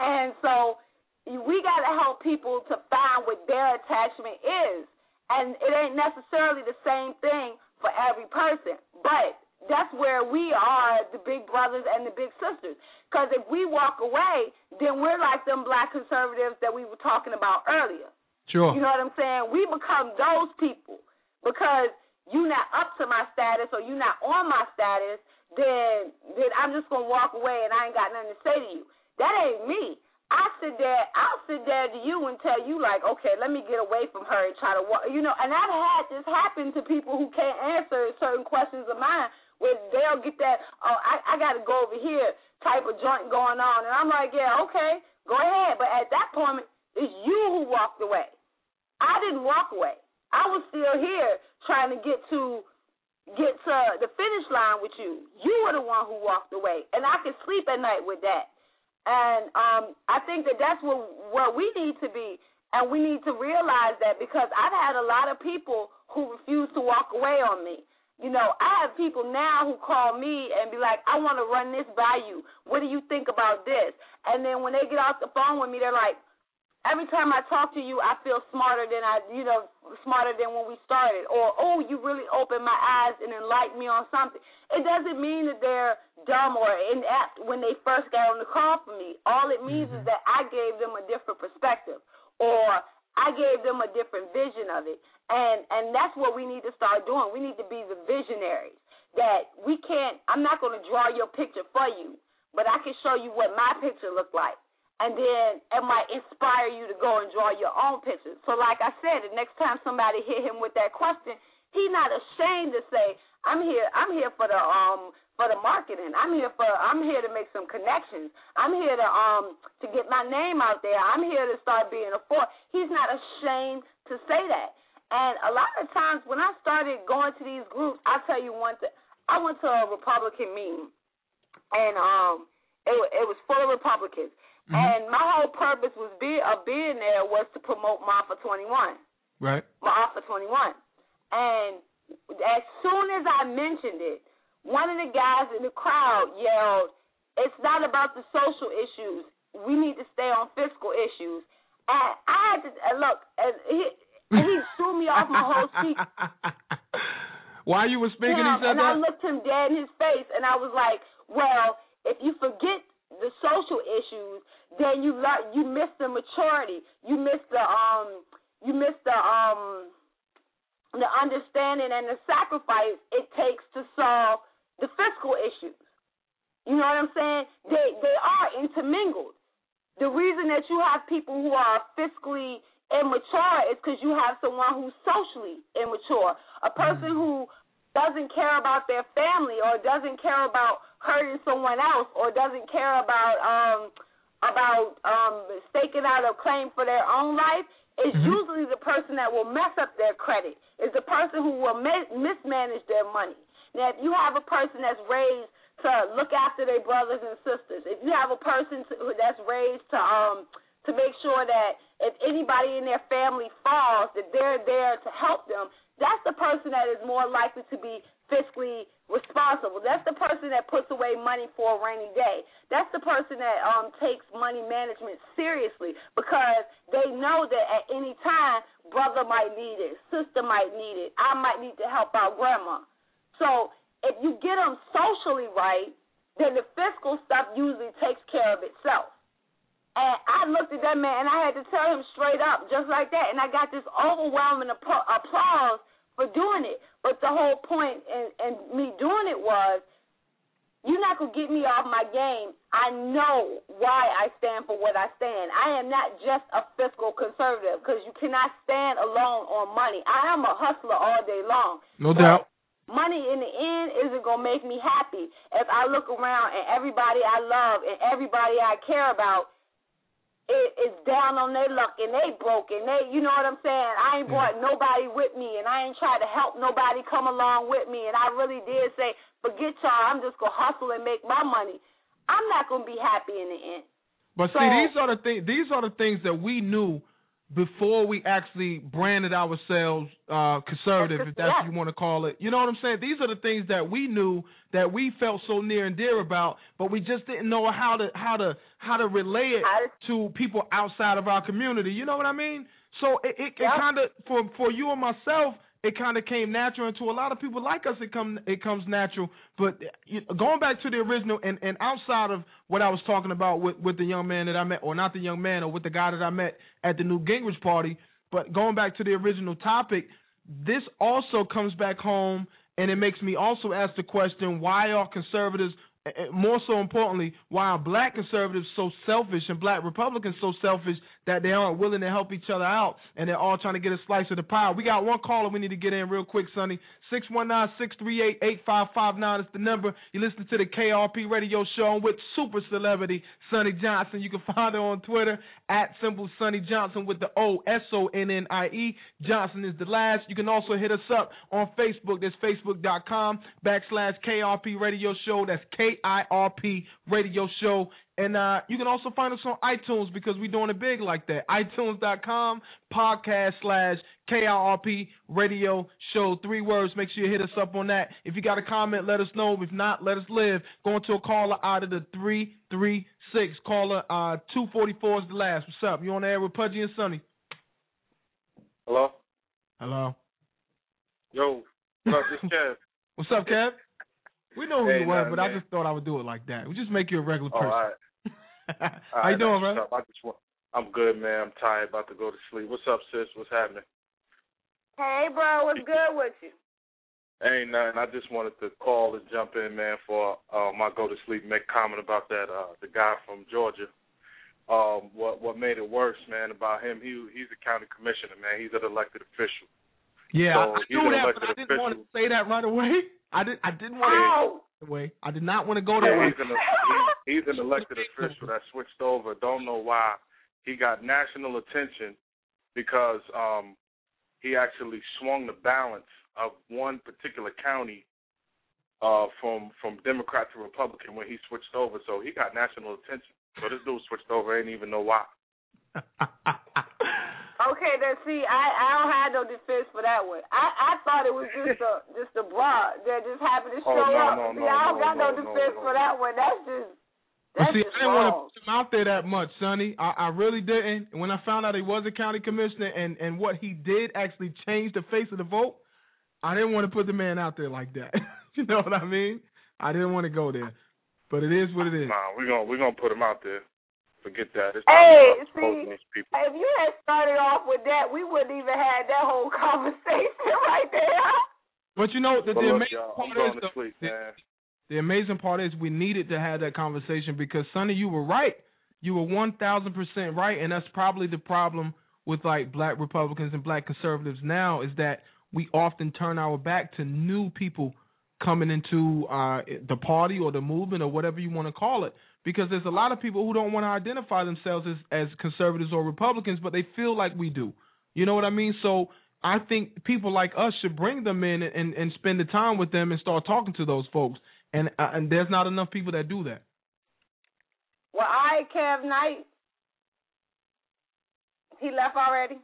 And so we got to help people to find what their attachment is. And it ain't necessarily the same thing for every person. But that's where we are the big brothers and the big sisters. Because if we walk away, then we're like them black conservatives that we were talking about earlier. Sure. You know what I'm saying? We become those people because you're not up to my status or you're not on my status, then then I'm just gonna walk away and I ain't got nothing to say to you. That ain't me. I sit there, I'll sit there to you and tell you like, okay, let me get away from her and try to, wa- you know. And I've had this happen to people who can't answer certain questions of mine, where they'll get that, oh, I, I got to go over here type of joint going on, and I'm like, yeah, okay, go ahead. But at that point, it's you who walked away. I didn't walk away. I was still here trying to get to get to the finish line with you. You were the one who walked away, and I could sleep at night with that. And um, I think that that's what what we need to be, and we need to realize that because I've had a lot of people who refuse to walk away on me. You know, I have people now who call me and be like, "I want to run this by you. What do you think about this?" And then when they get off the phone with me, they're like, every time I talk to you, I feel smarter than I, you know, smarter than when we started. Or, oh, you really opened my eyes and enlightened me on something. It doesn't mean that they're dumb or inept when they first got on the call for me. All it means mm-hmm. is that I gave them a different perspective, or I gave them a different vision of it. And and that's what we need to start doing. We need to be the visionaries. That we can't. I'm not going to draw your picture for you, but I can show you what my picture looked like and then it might inspire you to go and draw your own picture. So, like I said, the next time somebody hit him with that question, he's not ashamed to say, "I'm here. I'm here for the um for the marketing. I'm here for. I'm here to make some connections. I'm here to um to get my name out there. I'm here to start being a force." He's not ashamed to say that. And a lot of times when I started going to these groups, I'll tell you one thing. I went to a Republican meeting, and um it it was full of Republicans. And my whole purpose was be of being there was to promote Marfa 21, Right. Marfa 21. And as soon as I mentioned it, one of the guys in the crowd yelled, "It's not about the social issues. We need to stay on fiscal issues." And I had to and look. And he he threw me off my whole seat. While you were speaking, him, he said and I looked him dead in his face, and I was like, "Well, if you forget the social issues, then you le- you miss the maturity. You miss the um you miss the um the understanding and the sacrifice it takes to solve the fiscal issues. You know what I'm saying? They they are intermingled. The reason that you have people who are fiscally immature is because you have someone who's socially immature. A person who doesn't care about their family or doesn't care about hurting someone else or doesn't care about um about um staking out a claim for their own life is usually the person that will mess up their credit. Is the person who will mi- mismanage their money. Now, if you have a person that's raised to look after their brothers and sisters, if you have a person to, that's raised to um to make sure that if anybody in their family falls, that they're there to help them, that's the person that is more likely to be fiscally responsible. That's the person that puts away money for a rainy day. That's the person that um takes money management seriously because they know that at any time brother might need it, sister might need it, I might need to help out grandma. So if you get them socially right, then the fiscal stuff usually takes care of itself. And I looked at that man and I had to tell him straight up, just like that. And I got this overwhelming app- applause for doing it. But the whole point in, in me doing it was, you're not gonna get me off my game. I know why I stand for what I stand. I am not just a fiscal conservative because you cannot stand alone on money. I am a hustler all day long. No doubt. Money in the end isn't gonna make me happy if I look around and everybody I love and everybody I care about is, is down on their luck and they broke and they, you know what I'm saying? I ain't brought nobody with me and I ain't tried to help nobody come along with me and I really did say, forget y'all, I'm just gonna hustle and make my money. I'm not gonna be happy in the end. But see, So- these are the things. These are the things that we knew before we actually branded ourselves uh, conservative, if that's what you want to call it. You know what I'm saying? These are the things that we knew that we felt so near and dear about, but we just didn't know how to how to how to relay it to people outside of our community. You know what I mean? So it it, it kind of for for you and myself. It kind of came natural, and to a lot of people like us, it come it comes natural. But going back to the original, and, and outside of what I was talking about with with the young man that I met, or not the young man, or with the guy that I met at the Newt Gingrich party, but going back to the original topic, this also comes back home, and it makes me also ask the question: Why are conservatives? Eh, eh, more so importantly, why are black conservatives so selfish and black Republicans so selfish that they aren't willing to help each other out and they're all trying to get a slice of the pie? We got one caller we need to get in real quick, Sonnie. 619-638-8559 is the number. You listen to the KIRP radio show with super celebrity Sonnie Johnson. You can find her on Twitter at Simple Sonnie Johnson with the O S O N N I E. Johnson is the last. You can also hit us up on Facebook. That's facebook.com backslash KIRP radio show. That's K I R P radio show. And uh, you can also find us on iTunes because we're doing it big like that. iTunes.com podcast slash KIRP radio show. Three words. Make sure you hit us up on that. If you got a comment, let us know. If not, let us live. Going to a caller out of the 336. Caller uh, 244 is the last. What's up? You on the air with Pudgy and Sonnie? Hello? Hello. Yo, what up, this Kev? What's up, Kev? We know who Hey, you were, but I just thought I would do it like that. We just make you a regular Oh, person. all right. How you doing, man? bro? I just want, I'm good, man. I'm tired, about to go to sleep. What's up, sis? What's happening? Hey bro, what's good with you? Ain't nothing. I just wanted to call and jump in, man, for uh, my go to sleep. Make comment about that. Uh, the guy from Georgia. Um, what what made it worse, man, about him? He he's a county commissioner, man. He's an elected official. Yeah, So I, I knew that, but I didn't want to say that right away. I didn't. I didn't want to Ow! go that way. I did not want to go that Yeah, way. he's an he, he's an elected official that switched over. Don't know why. He got national attention because um he actually swung the balance of one particular county uh from from Democrat to Republican when he switched over. So he got national attention. So this dude switched over, ain't even know why. Okay, then see, I I don't have no defense for that one. I I thought it was just a just a broad that just happened to Oh, show no, up. no, see, no, I don't got no, defense for that one. That's just that's see, I didn't want to put him out there that much, Sonnie. I, I really didn't. And when I found out he was a county commissioner and and what he did actually change the face of the vote, I didn't want to put the man out there like that. you know what I mean? I didn't want to go there. But it is what it is. Nah, we're gonna we're gonna put him out there. Forget that. It's Hey, not see, if you had started off with that, we wouldn't even had that whole conversation right there. But you know, the, But the look, amazing y'all, part is to though, sleep, the, the amazing part is we needed to have that conversation because Sonnie, you were right. You were one thousand percent right, and that's probably the problem with like black Republicans and black conservatives now is that we often turn our back to new people coming into uh, the party or the movement or whatever you want to call it. Because there's a lot of people who don't want to identify themselves as, as conservatives or Republicans, but they feel like we do. You know what I mean? So I think people like us should bring them in and, and spend the time with them and start talking to those folks. And uh, and there's not enough people that do that. Well, I Kev Knight, he left already.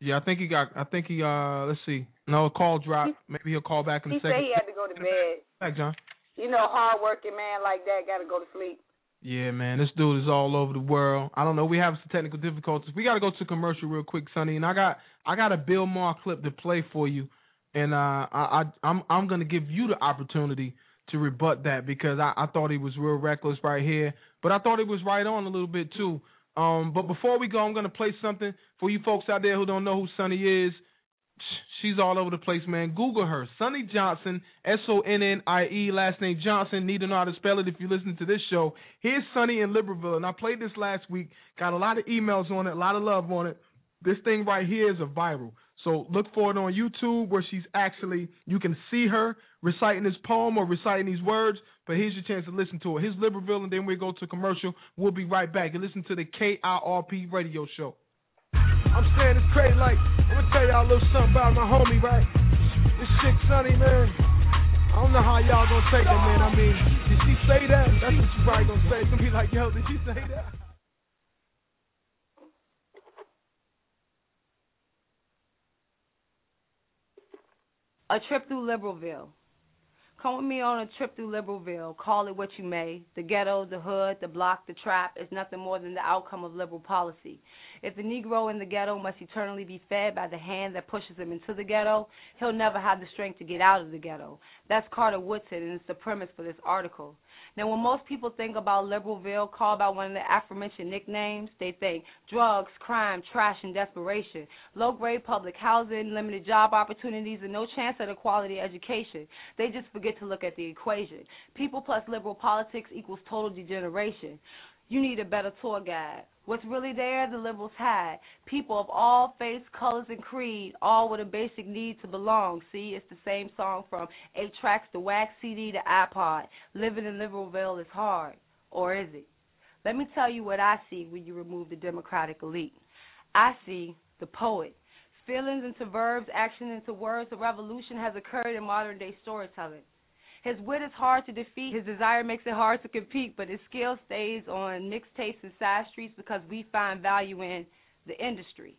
Yeah, I think he got. I think he. Uh, let's see. No, a call dropped. Maybe he'll call back in He a said second. he had to go to bed. Back, John. You know, hard working man like that got to go to sleep. Yeah, man, this dude is all over the world. I don't know. We have some technical difficulties. We got to go to commercial real quick, Sonnie, and I got I got a Bill Maher clip to play for you, and uh, I, I I'm I'm gonna give you the opportunity to rebut that because I, I thought he was real reckless right here, but I thought he was right on a little bit too. Um, but before we go, I'm gonna play something for you folks out there who don't know who Sonnie is. She's all over the place, man. Google her. Sonnie Johnson, S O N N I E, last name Johnson. Need to know how to spell it if you're listening to this show. Here's Sonnie in Liberalville, and I played this last week. Got a lot of emails on it, a lot of love on it. This thing right here is a viral. So look for it on YouTube where she's actually you can see her reciting this poem or reciting these words. But here's your chance to listen to it. Here's Liberalville, and then we go to commercial. We'll be right back and listen to the KIRP radio show. I'm saying it's crazy. Like I'm gonna tell y'all a little something about my homie, right? This shit, Sonnie, man. I don't know how y'all gonna take it, man. I mean, did she say that? That's what you probably gonna say. Some be like, yo, did she say that? A trip through Liberalville. Come with me on a trip through Liberalville. Call it what you may. The ghetto, the hood, the block, the trap is nothing more than the outcome of liberal policy. If the Negro in the ghetto must eternally be fed by the hand that pushes him into the ghetto, he'll never have the strength to get out of the ghetto. That's Carter Woodson, and it's the premise for this article. Now, when most people think about Liberalville, called by one of the aforementioned nicknames, they think drugs, crime, trash, and desperation, low grade public housing, limited job opportunities, and no chance at a quality education. They just forget to look at the equation. People plus liberal politics equals total degeneration. You need a better tour guide. What's really there, the liberals had. People of all faiths, colors, and creed, all with a basic need to belong. See, it's the same song from 8 tracks to wax CD to iPod. Living in Liberalville is hard. Or is it? Let me tell you what I see when you remove the Democratic elite. I see the poet. Feelings into verbs, action into words. A revolution has occurred in modern day storytelling. His wit is hard to defeat. His desire makes it hard to compete, but his skill stays on mixtapes and side streets because we find value in the industry.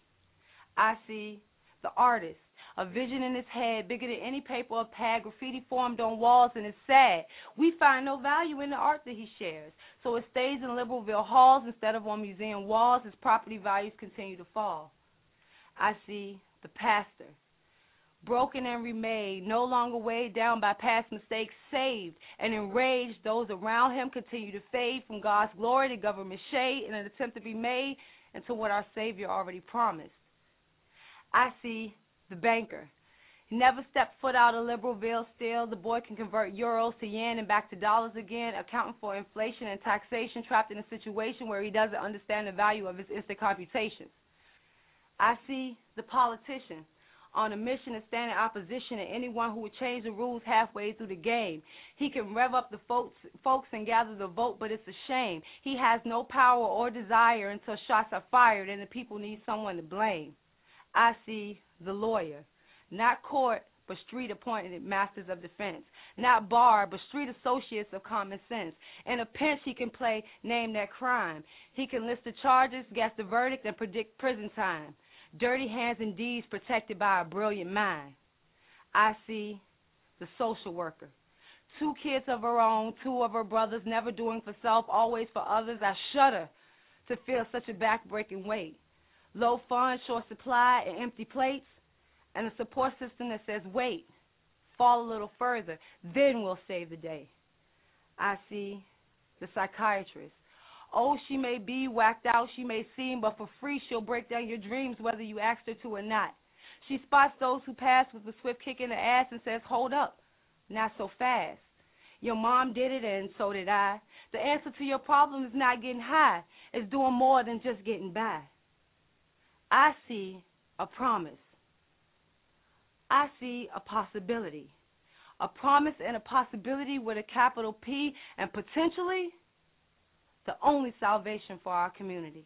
I see the artist, a vision in his head bigger than any paper or pad, graffiti formed on walls, and it's sad. We find no value in the art that he shares, so it stays in Liberalville halls instead of on museum walls. His property values continue to fall. I see the pastor broken and remade, no longer weighed down by past mistakes, saved and enraged. Those around him continue to fade from God's glory to government shade in an attempt to be made into what our Savior already promised. I see the banker. He never stepped foot out of Liberalville still. The boy can convert euros to yen and back to dollars again, accounting for inflation and taxation, trapped in a situation where he doesn't understand the value of his instant computations. I see the politician on a mission to stand in opposition to anyone who would change the rules halfway through the game. He can rev up the folks, folks and gather the vote, but it's a shame. He has no power or desire until shots are fired and the people need someone to blame. I see the lawyer, not court, but street appointed masters of defense. Not bar, but street associates of common sense. In a pinch, he can play name that crime. He can list the charges, guess the verdict, and predict prison time. Dirty hands and deeds protected by a brilliant mind. I see the social worker. Two kids of her own, two of her brothers, never doing for self, always for others. I shudder to feel such a backbreaking weight. Low funds, short supply, and empty plates, and a support system that says, wait, fall a little further, then we'll save the day. I see the psychiatrist. Oh, she may be whacked out, she may seem, but for free she'll break down your dreams whether you asked her to or not. She spots those who pass with a swift kick in the ass and says, Hold up, not so fast. Your mom did it and so did I. The answer to your problem is not getting high, it's doing more than just getting by. I see a promise. I see a possibility. A promise and a possibility with a capital P and potentially the only salvation for our community.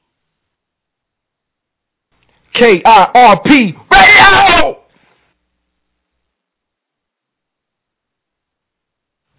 KIRP Radio!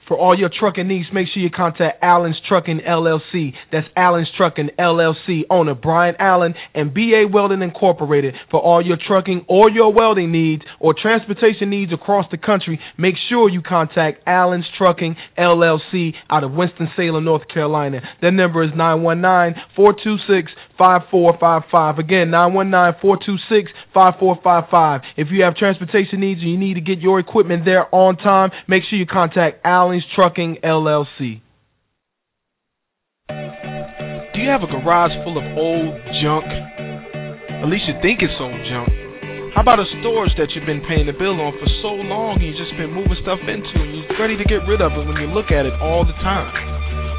For all your trucking needs, make sure you contact Allen's Trucking LLC. That's Allen's Trucking LLC, owner Brian Allen and BA Welding Incorporated. For all your trucking or your welding needs or transportation needs across the country, make sure you contact Allen's Trucking LLC out of Winston-Salem, North Carolina. Their number is 919-426 5455. Again, 919 426 5455. If you have transportation needs and you need to get your equipment there on time, make sure you contact Allen's Trucking LLC. Do you have a garage full of old junk? At least you think it's old junk. How about a storage that you've been paying the bill on for so long and you've just been moving stuff into and you're ready to get rid of it when you look at it all the time?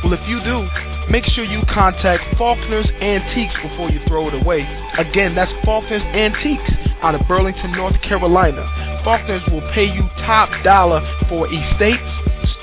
Well, if you do, make sure you contact Faulkner's Antiques before you throw it away. Again, that's Faulkner's Antiques out of Burlington, North Carolina. Faulkner's will pay you top dollar for estates,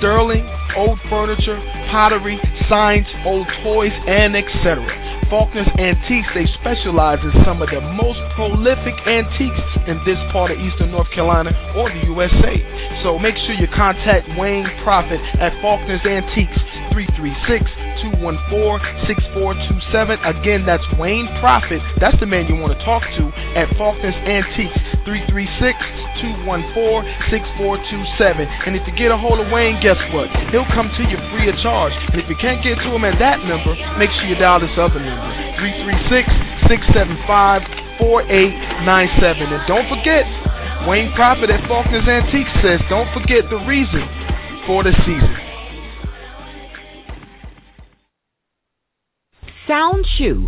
sterling, old furniture, pottery, signs, old toys, and etc. Faulkner's Antiques, they specialize in some of the most prolific antiques in this part of Eastern North Carolina or the USA. So make sure you contact Wayne Prophet at Faulkner's Antiques, 336 214 6427. Again, that's Wayne Prophet. That's the man you want to talk to at Faulkner's Antiques, 336 214 6427. And if you get a hold of Wayne, guess what? He'll come to you free of charge. And if you can't get to him at that number, make sure you dial this other number 336 675 4897. And don't forget, Wayne Prophet at Faulkner's Antiques says, don't forget the reason for the season. Sound Chew,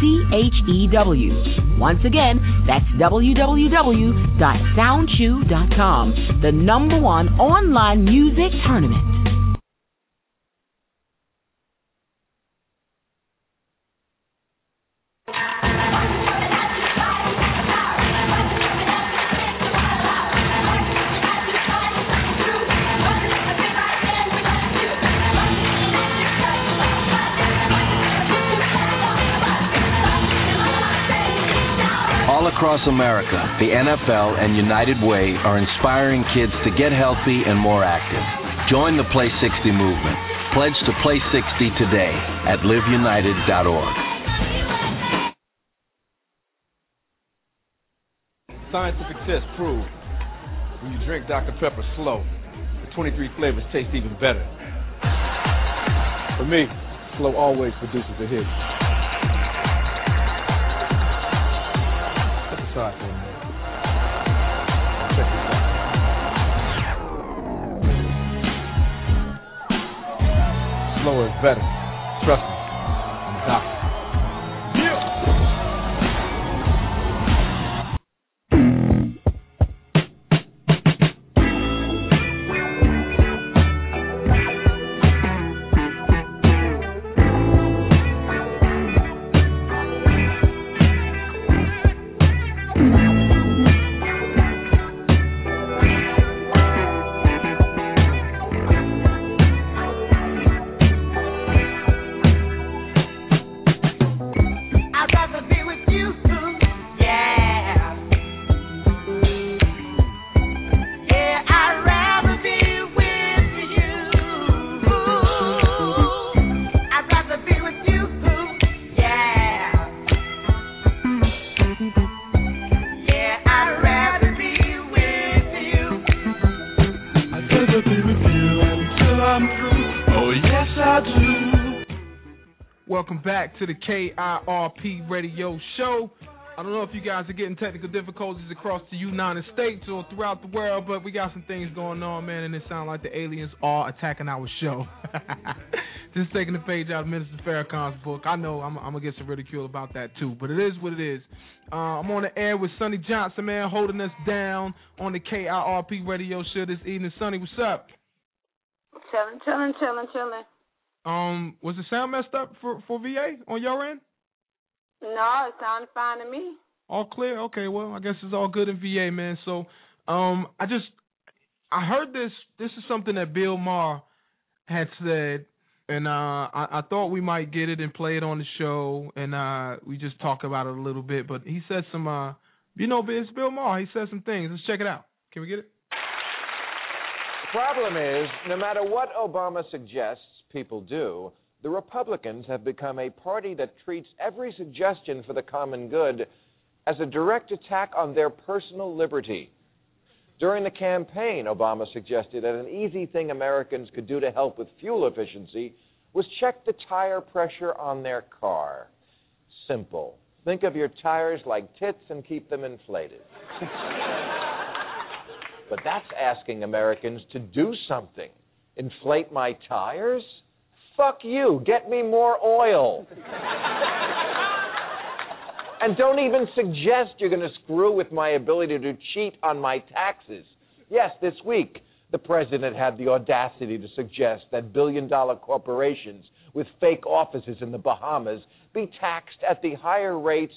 C H E W. Once again, that's www.soundchew.com, the number one online music tournament. Across America, the NFL and United Way are inspiring kids to get healthy and more active. Join the Play 60 movement. Pledge to Play 60 today at liveunited.org. Scientific tests prove when you drink Dr. Pepper slow, the 23 flavors taste even better. For me, slow always produces a hit. Aside for. Slower is better. Trust me. Welcome back to the KIRP Radio Show. I don't know if you guys are getting technical difficulties across the United States or throughout the world, but we got some things going on, man, and it sounds like the aliens are attacking our show. Just taking the page out of Minister Farrakhan's book. I know I'm, I'm gonna get some ridicule about that too, but it is what it is. Uh, I'm on the air with Sonnie Johnson, man, holding us down on the KIRP Radio Show this evening. Sonnie, what's up? Chilling, chilling, chilling, chilling. Um, was the sound messed up for for VA on your end? No, it sounded fine to me. All clear? Okay, well, I guess it's all good in VA, man. So, um, I just I heard this. This is something that Bill Maher had said, and uh, I, I thought we might get it and play it on the show, and uh, we just talk about it a little bit. But he said some, uh, you know, it's Bill Maher. He said some things. Let's check it out. Can we get it? The problem is, no matter what Obama suggests people do, the Republicans have become a party that treats every suggestion for the common good as a direct attack on their personal liberty. During the campaign, Obama suggested that an easy thing Americans could do to help with fuel efficiency was check the tire pressure on their car. Simple. Think of your tires like tits and keep them inflated. but that's asking Americans to do something. Inflate my tires? Fuck you. Get me more oil. and don't even suggest you're going to screw with my ability to cheat on my taxes. Yes, this week, the president had the audacity to suggest that billion dollar corporations with fake offices in the Bahamas be taxed at the higher rate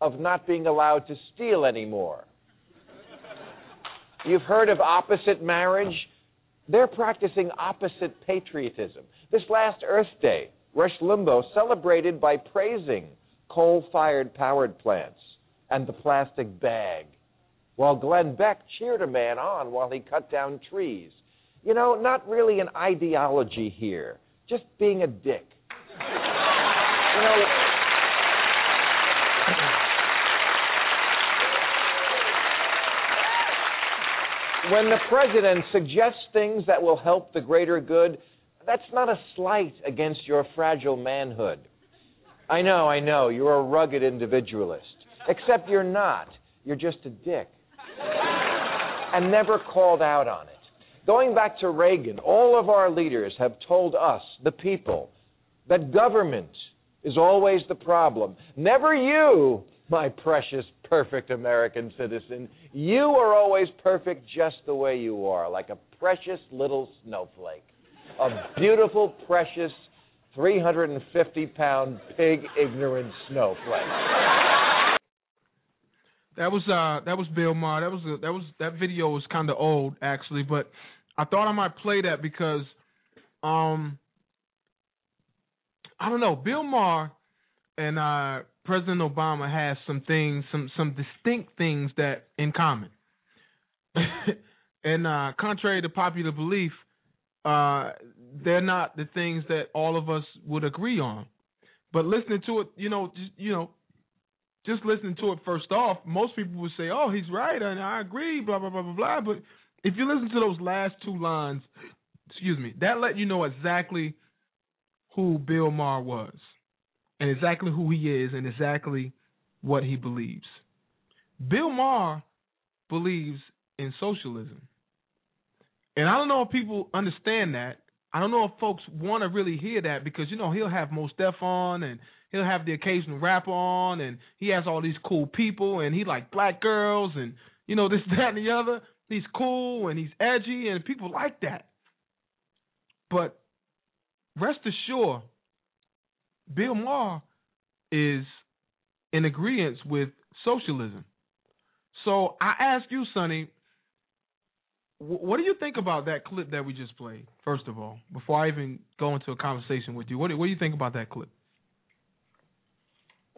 of not being allowed to steal anymore. You've heard of opposite marriage? They're practicing opposite patriotism. This last Earth Day, Rush Limbaugh celebrated by praising coal fired powered plants and the plastic bag, while Glenn Beck cheered a man on while he cut down trees. You know, not really an ideology here, just being a dick. You know, when the president suggests things that will help the greater good, that's not a slight against your fragile manhood. I know, I know, you're a rugged individualist. Except you're not. You're just a dick. And never called out on it. Going back to Reagan, all of our leaders have told us, the people, that government is always the problem. Never you, my precious, perfect American citizen. You are always perfect just the way you are, like a precious little snowflake. A beautiful, precious, 350 pound pig ignorant snowflake. That was uh that was Bill Maher. That was a, that was that video was kind of old actually, but I thought I might play that because um I don't know, Bill Maher and uh President Obama has some things, some some distinct things that in common. and uh contrary to popular belief, uh they're not the things that all of us would agree on. But listening to it, you know, just, you know, just listening to it first off, most people would say, "Oh, he's right, and I agree." Blah blah blah blah blah. But if you listen to those last two lines, excuse me, that let you know exactly who Bill Maher was, and exactly who he is, and exactly what he believes. Bill Maher believes in socialism, and I don't know if people understand that. I don't know if folks want to really hear that because you know he'll have Mos Def on and he'll have the occasional rapper on and he has all these cool people and he like black girls and you know this that and the other. He's cool and he's edgy and people like that. But rest assured, Bill Maher is in agreement with socialism. So I ask you, Sonnie, what do you think about that clip that we just played? First of all, before I even go into a conversation with you, what do, what do you think about that clip?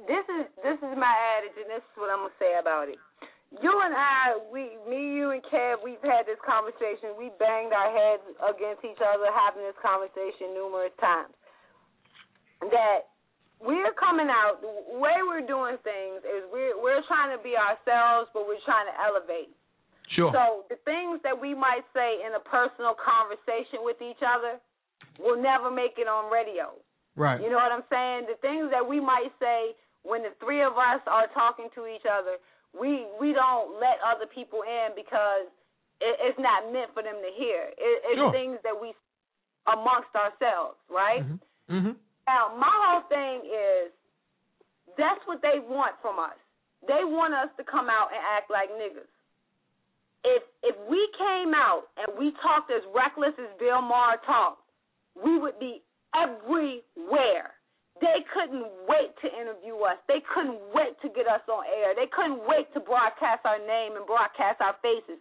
This is this is my adage, and this is what I'm gonna say about it. You and I, we, me, you, and Kev, we've had this conversation. We banged our heads against each other, having this conversation numerous times. That we're coming out. The way we're doing things is we're we're trying to be ourselves, but we're trying to elevate. Sure. So the things that we might say in a personal conversation with each other will never make it on radio. Right. You know what I'm saying? The things that we might say when the three of us are talking to each other, we we don't let other people in because it, it's not meant for them to hear. It, it's Sure. things that we amongst ourselves, right? Mm-hmm. Now, my whole thing is that's what they want from us. They want us to come out and act like niggas. If if we came out and we talked as reckless as Bill Maher talked, we would be everywhere. They couldn't wait to interview us. They couldn't wait to get us on air. They couldn't wait to broadcast our name and broadcast our faces.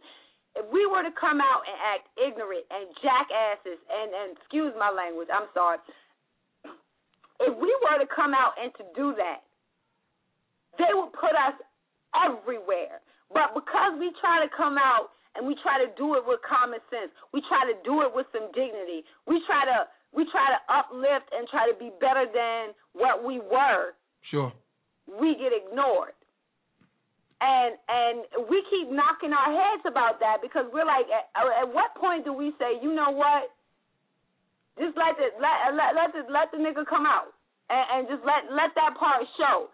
If we were to come out and act ignorant and jackasses and, and excuse my language, I'm sorry. If we were to come out and to do that, they would put us everywhere. But because we try to come out and we try to do it with common sense. We try to do it with some dignity. We try to we try to uplift and try to be better than what we were. Sure. We get ignored. And and we keep knocking our heads about that because we're like, at, at what point do we say, you know what? Just let the let let let the, let the nigga come out and, and just let let that part show.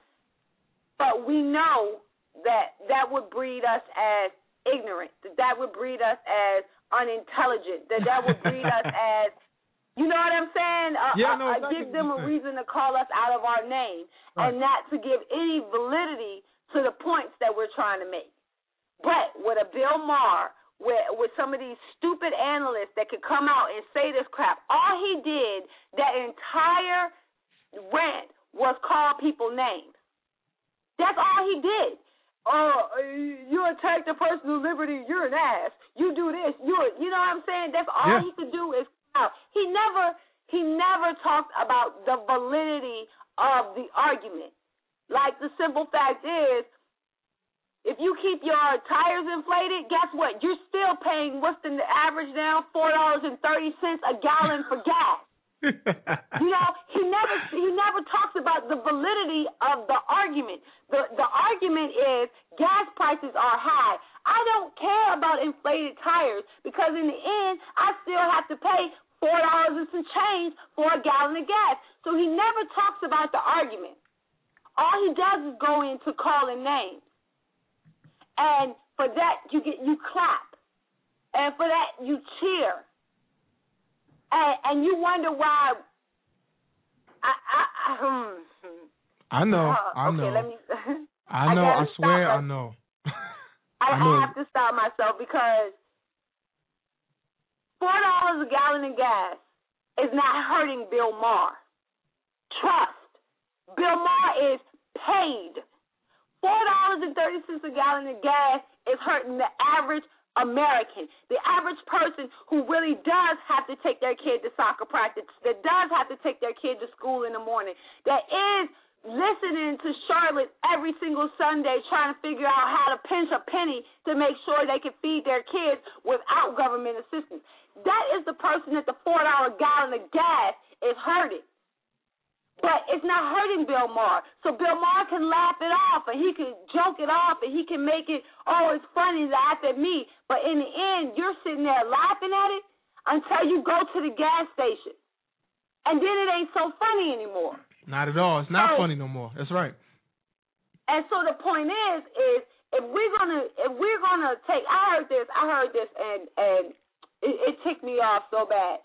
But we know that that would breed us as ignorant. That that would breed us as unintelligent. That that would breed us as you know what I'm saying? Uh, Yeah, no, uh, exactly give them a reason to call us out of our name, Right. and not to give any validity to the points that we're trying to make. But with a Bill Maher, with with some of these stupid analysts that could come out and say this crap, all he did that entire rant was call people names. That's all he did. Oh, uh, you attack the personal liberty. You're an ass. You do this. You're, you know what I'm saying? That's all Yeah. he could do is out. He never, he never talked about the validity of the argument. Like the simple fact is, if you keep your tires inflated, guess what? You're still paying what's the average now? Four dollars and thirty cents a gallon for gas. You know, he never he never talks about the validity of the argument. The the argument is gas prices are high. I don't care about inflated tires because in the end I still have to pay four dollars and some change for a gallon of gas. So he never talks about the argument. All he does is go into calling names. And for that you get you clap. And for that you cheer and, and you wonder why. I, I, I, hmm. I know. Uh, I okay, know. let me. I know. I, gotta swear. I know. I, I know. I have to stop myself because four dollars a gallon of gas is not hurting Bill Maher. Trust. Bill Maher is paid. Four dollars and thirty cents a gallon of gas is hurting the average American, the average person who really does have to take their kid to soccer practice, that does have to take their kid to school in the morning, that is listening to Charlotte every single Sunday trying to figure out how to pinch a penny to make sure they can feed their kids without government assistance. That is the person that the $4 gallon of gas is hurting. But it's not hurting Bill Maher. So Bill Maher can laugh it off and he can joke it off and he can make it, oh, it's funny, laugh at me. But in the end, you're sitting there laughing at it until you go to the gas station. And then it ain't so funny anymore. Not at all. It's not So- funny no more. That's right. And so the point is, is if we're gonna if we're gonna take I heard this, I heard this and and it, it ticked me off so bad.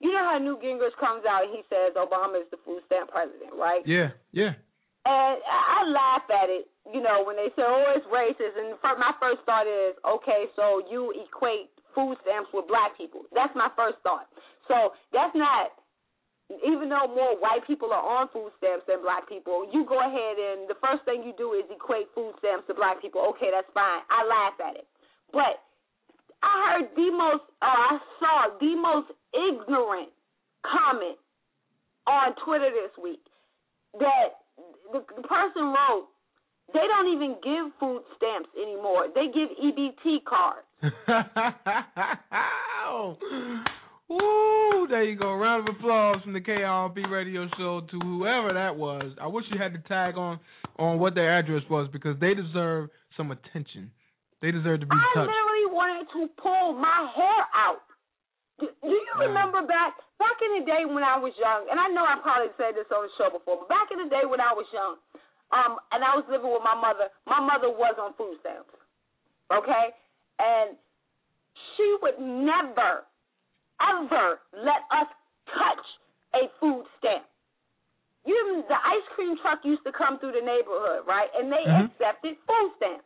You know how Newt Gingrich comes out and he says Obama is the food stamp president, right? Yeah. Yeah. And I laugh at it, you know, when they say, "Oh, it's racist." And my first thought is, okay, so you equate food stamps with black people. That's my first thought. So that's not. Even though more white people are on food stamps than black people, you go ahead and the first thing you do is equate food stamps to black people. Okay, that's fine. I laugh at it, but I heard the most, or I saw the most ignorant comment on Twitter this week that the, the person wrote, they don't even give food stamps anymore. They give EBT cards. Woo! There you go. Round of applause from the KIRP radio show to whoever that was. I wish you had the tag on on what their address was because they deserve some attention. They deserve to be I touched. literally wanted to pull my hair out. Do, do you remember back back in the day when I was young? And I know I probably said this on the show before, but back in the day when I was young, um, and I was living with my mother. My mother was on food stamps, okay, and she would never, ever let us touch a food stamp. You, the ice cream truck used to come through the neighborhood, right? And they Mhm. accepted food stamps.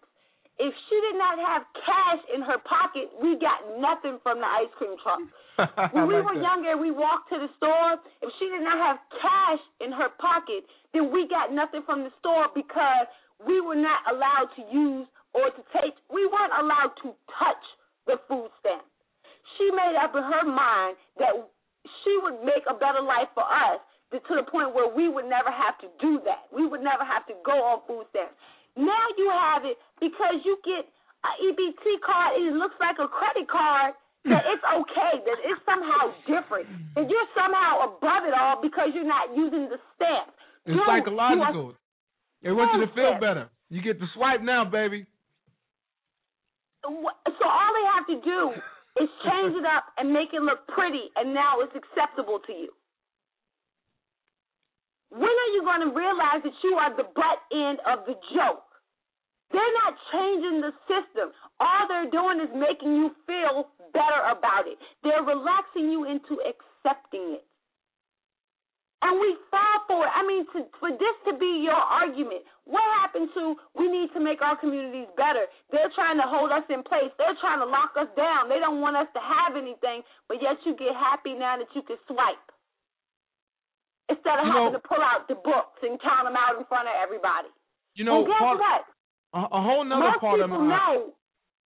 If she did not have cash in her pocket, we got nothing from the ice cream truck. When we like were that. younger we walked to the store, if she did not have cash in her pocket, then we got nothing from the store because we were not allowed to use or to take, we weren't allowed to touch the food stamp. She made up in her mind that she would make a better life for us to to the point where we would never have to do that. We would never have to go on food stamps. Now you have it because you get a EBT card and it looks like a credit card, that it's okay, that it's somehow different, that you're somehow above it all because you're not using the stamp. It's Dude, psychological. They want you to feel Bullshit. better. You get to swipe now, baby. So all they have to do is change it up and make it look pretty, and now it's acceptable to you. When are you going to realize that you are the butt end of the joke? They're not changing the system. All they're doing is making you feel better about it. They're relaxing you into accepting it. And we fall for it. I mean, to, for this to be your argument, what happened to we need to make our communities better? They're trying to hold us in place. They're trying to lock us down. They don't want us to have anything, but yet you get happy now that you can swipe instead of You having know- to pull out the books and count them out in front of everybody. You know, and guess part, what? a, a whole nother Most part of people my know.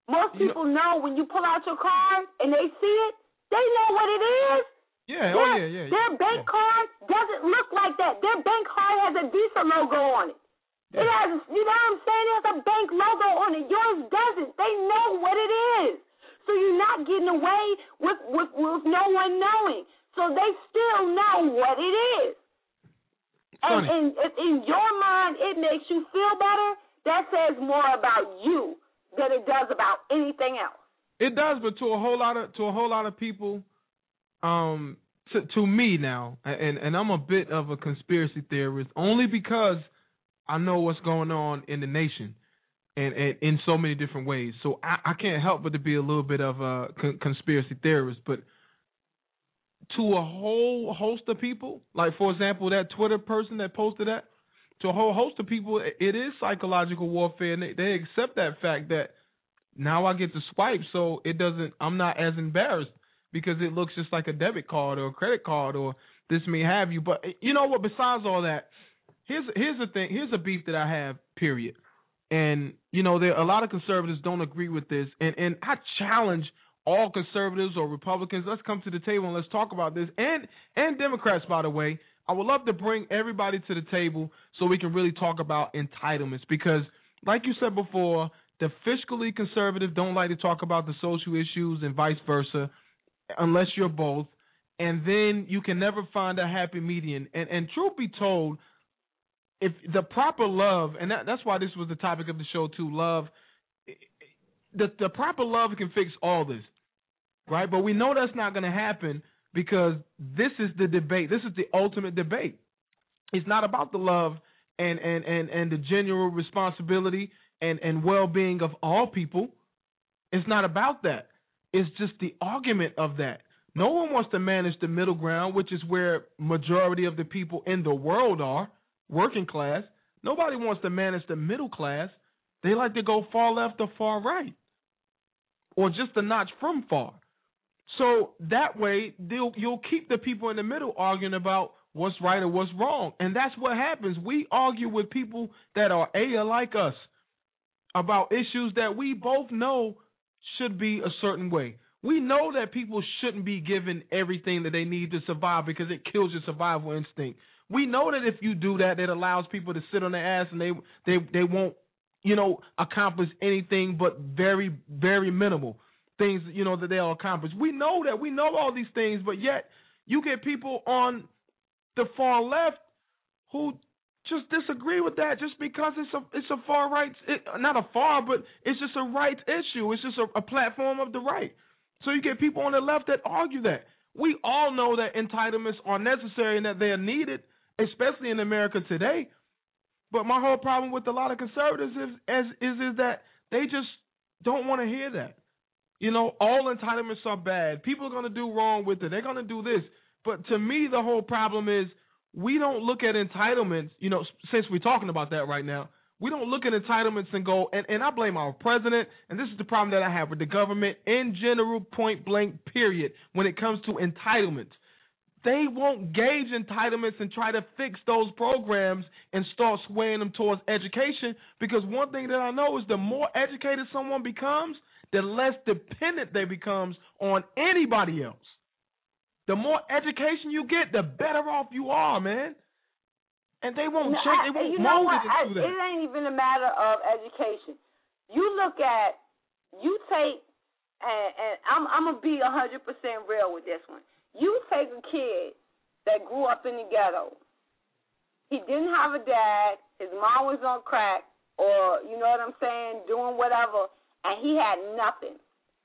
Most You know- people know when you pull out your card and they see it, they know what it is. Yeah, oh, Their- oh yeah, yeah. Their bank card doesn't look like that. Their bank card has a Visa logo on it. It has, you know what I'm saying? It has a bank logo on it. Yours doesn't. They know what it is. So you're not getting away with, with, with no one knowing. So they still know what it is. And, if in your mind it makes you feel better, that says more about you than it does about anything else. It does, but to a whole lot of to a whole lot of people, um, to to me now, and and I'm a bit of a conspiracy theorist only because I know what's going on in the nation, and, and in so many different ways. So I, I can't help but to be a little bit of a con- conspiracy theorist, but to a whole host of people, like for example that Twitter person that posted that, to a whole host of people, it- is psychological warfare, and they, they accept that fact that now I get to swipe, so it doesn't. I'm not as embarrassed because it looks just like a debit card or a credit card or this may have you. But you know what? Besides all that, here's here's the thing. Here's a beef that I have. Period. And you know, there a lot of conservatives don't agree with this, and and I challenge all conservatives or Republicans. Let's come to the table and let's talk about this. And and Democrats, by the way, I would love to bring everybody to the table so we can really talk about entitlements because, like you said before, the fiscally conservative don't like to talk about the social issues and vice versa, unless you're both. And then you can never find a happy median. And and truth be told, if the proper love, and that, that's why this was the topic of the show too, love. The the proper love can fix all this, right? But we know that's not going to happen because this is the debate. This is the ultimate debate. It's not about the love and and and and the general responsibility and and well-being of all people. It's not about that. It's just the argument of that. No one wants to manage the middle ground, which is where majority of the people in the world are, working class. Nobody wants to manage the middle class. They like to go far left or far right, or just a notch from far. So that way, you'll keep the people in the middle arguing about what's right or what's wrong, and that's what happens. We argue with people that are a like us about issues that we both know should be a certain way. We know that people shouldn't be given everything that they need to survive because it kills your survival instinct. We know that if you do that, it allows people to sit on their ass and they they they won't you know accomplish anything but very very minimal things you know that they'll accomplish. We know that we know all these things, but yet you get people on the far left who just disagree with that just because it's a it's a far right it, not a far but it's just a right issue. It's just a, a platform of the right. So you get people on the left that argue that. We all know that entitlements are necessary and that they are needed, especially in America today. But my whole problem with a lot of conservatives is is is, is that they just don't want to hear that. You know, all entitlements are bad. People are going to do wrong with it. They're going to do this. But to me, the whole problem is we don't look at entitlements, you know, since we're talking about that right now, we don't look at entitlements and go, and, and I blame our president, and this is the problem that I have with the government in general, point blank, period, when it comes to entitlements. They won't gauge entitlements and try to fix those programs and start swaying them towards education because one thing that I know is the more educated someone becomes, the less dependent they becomes on anybody else. The more education you get, the better off you are, man. And they won't No, change. I- They won't mold it into that. it ain't even a matter of education. You look at you take, and, and I'm I'm gonna be a hundred percent real with this one. You take a kid that grew up in the ghetto. He didn't have a dad. His mom was on crack, or you know what I'm saying, doing whatever, and he had nothing.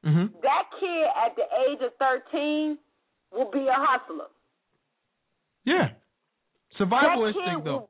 Mm-hmm. That kid at the age of 13 will be a hustler. Yeah. Survival that instinct, kid though. Will,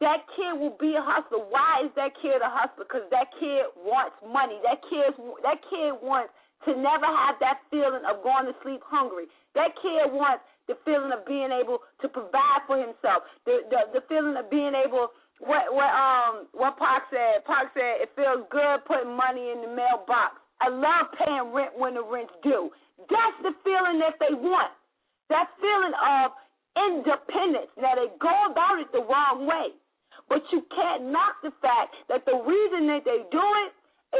that kid will be a hustler. Why is that kid a hustler? Because that kid wants money. That kid, that kid wants to never have that feeling of going to sleep hungry. That kid wants the feeling of being able to provide for himself. The the, the feeling of being able what what um what Park said. Park said it feels good putting money in the mailbox. I love paying rent when the rent's due. That's the feeling that they want. That feeling of independence. Now they go about it the wrong way. But you can't knock the fact that the reason that they do it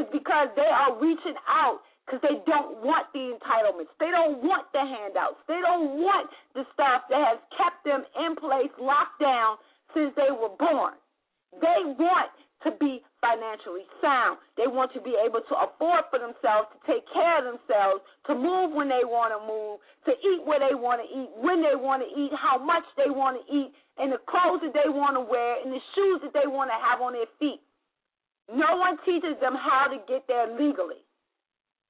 is because they are reaching out because they don't want the entitlements. They don't want the handouts. They don't want the stuff that has kept them in place, locked down since they were born. They want to be financially sound. They want to be able to afford for themselves, to take care of themselves, to move when they want to move, to eat where they want to eat, when they want to eat, how much they want to eat, and the clothes that they want to wear, and the shoes that they want to have on their feet. No one teaches them how to get there legally.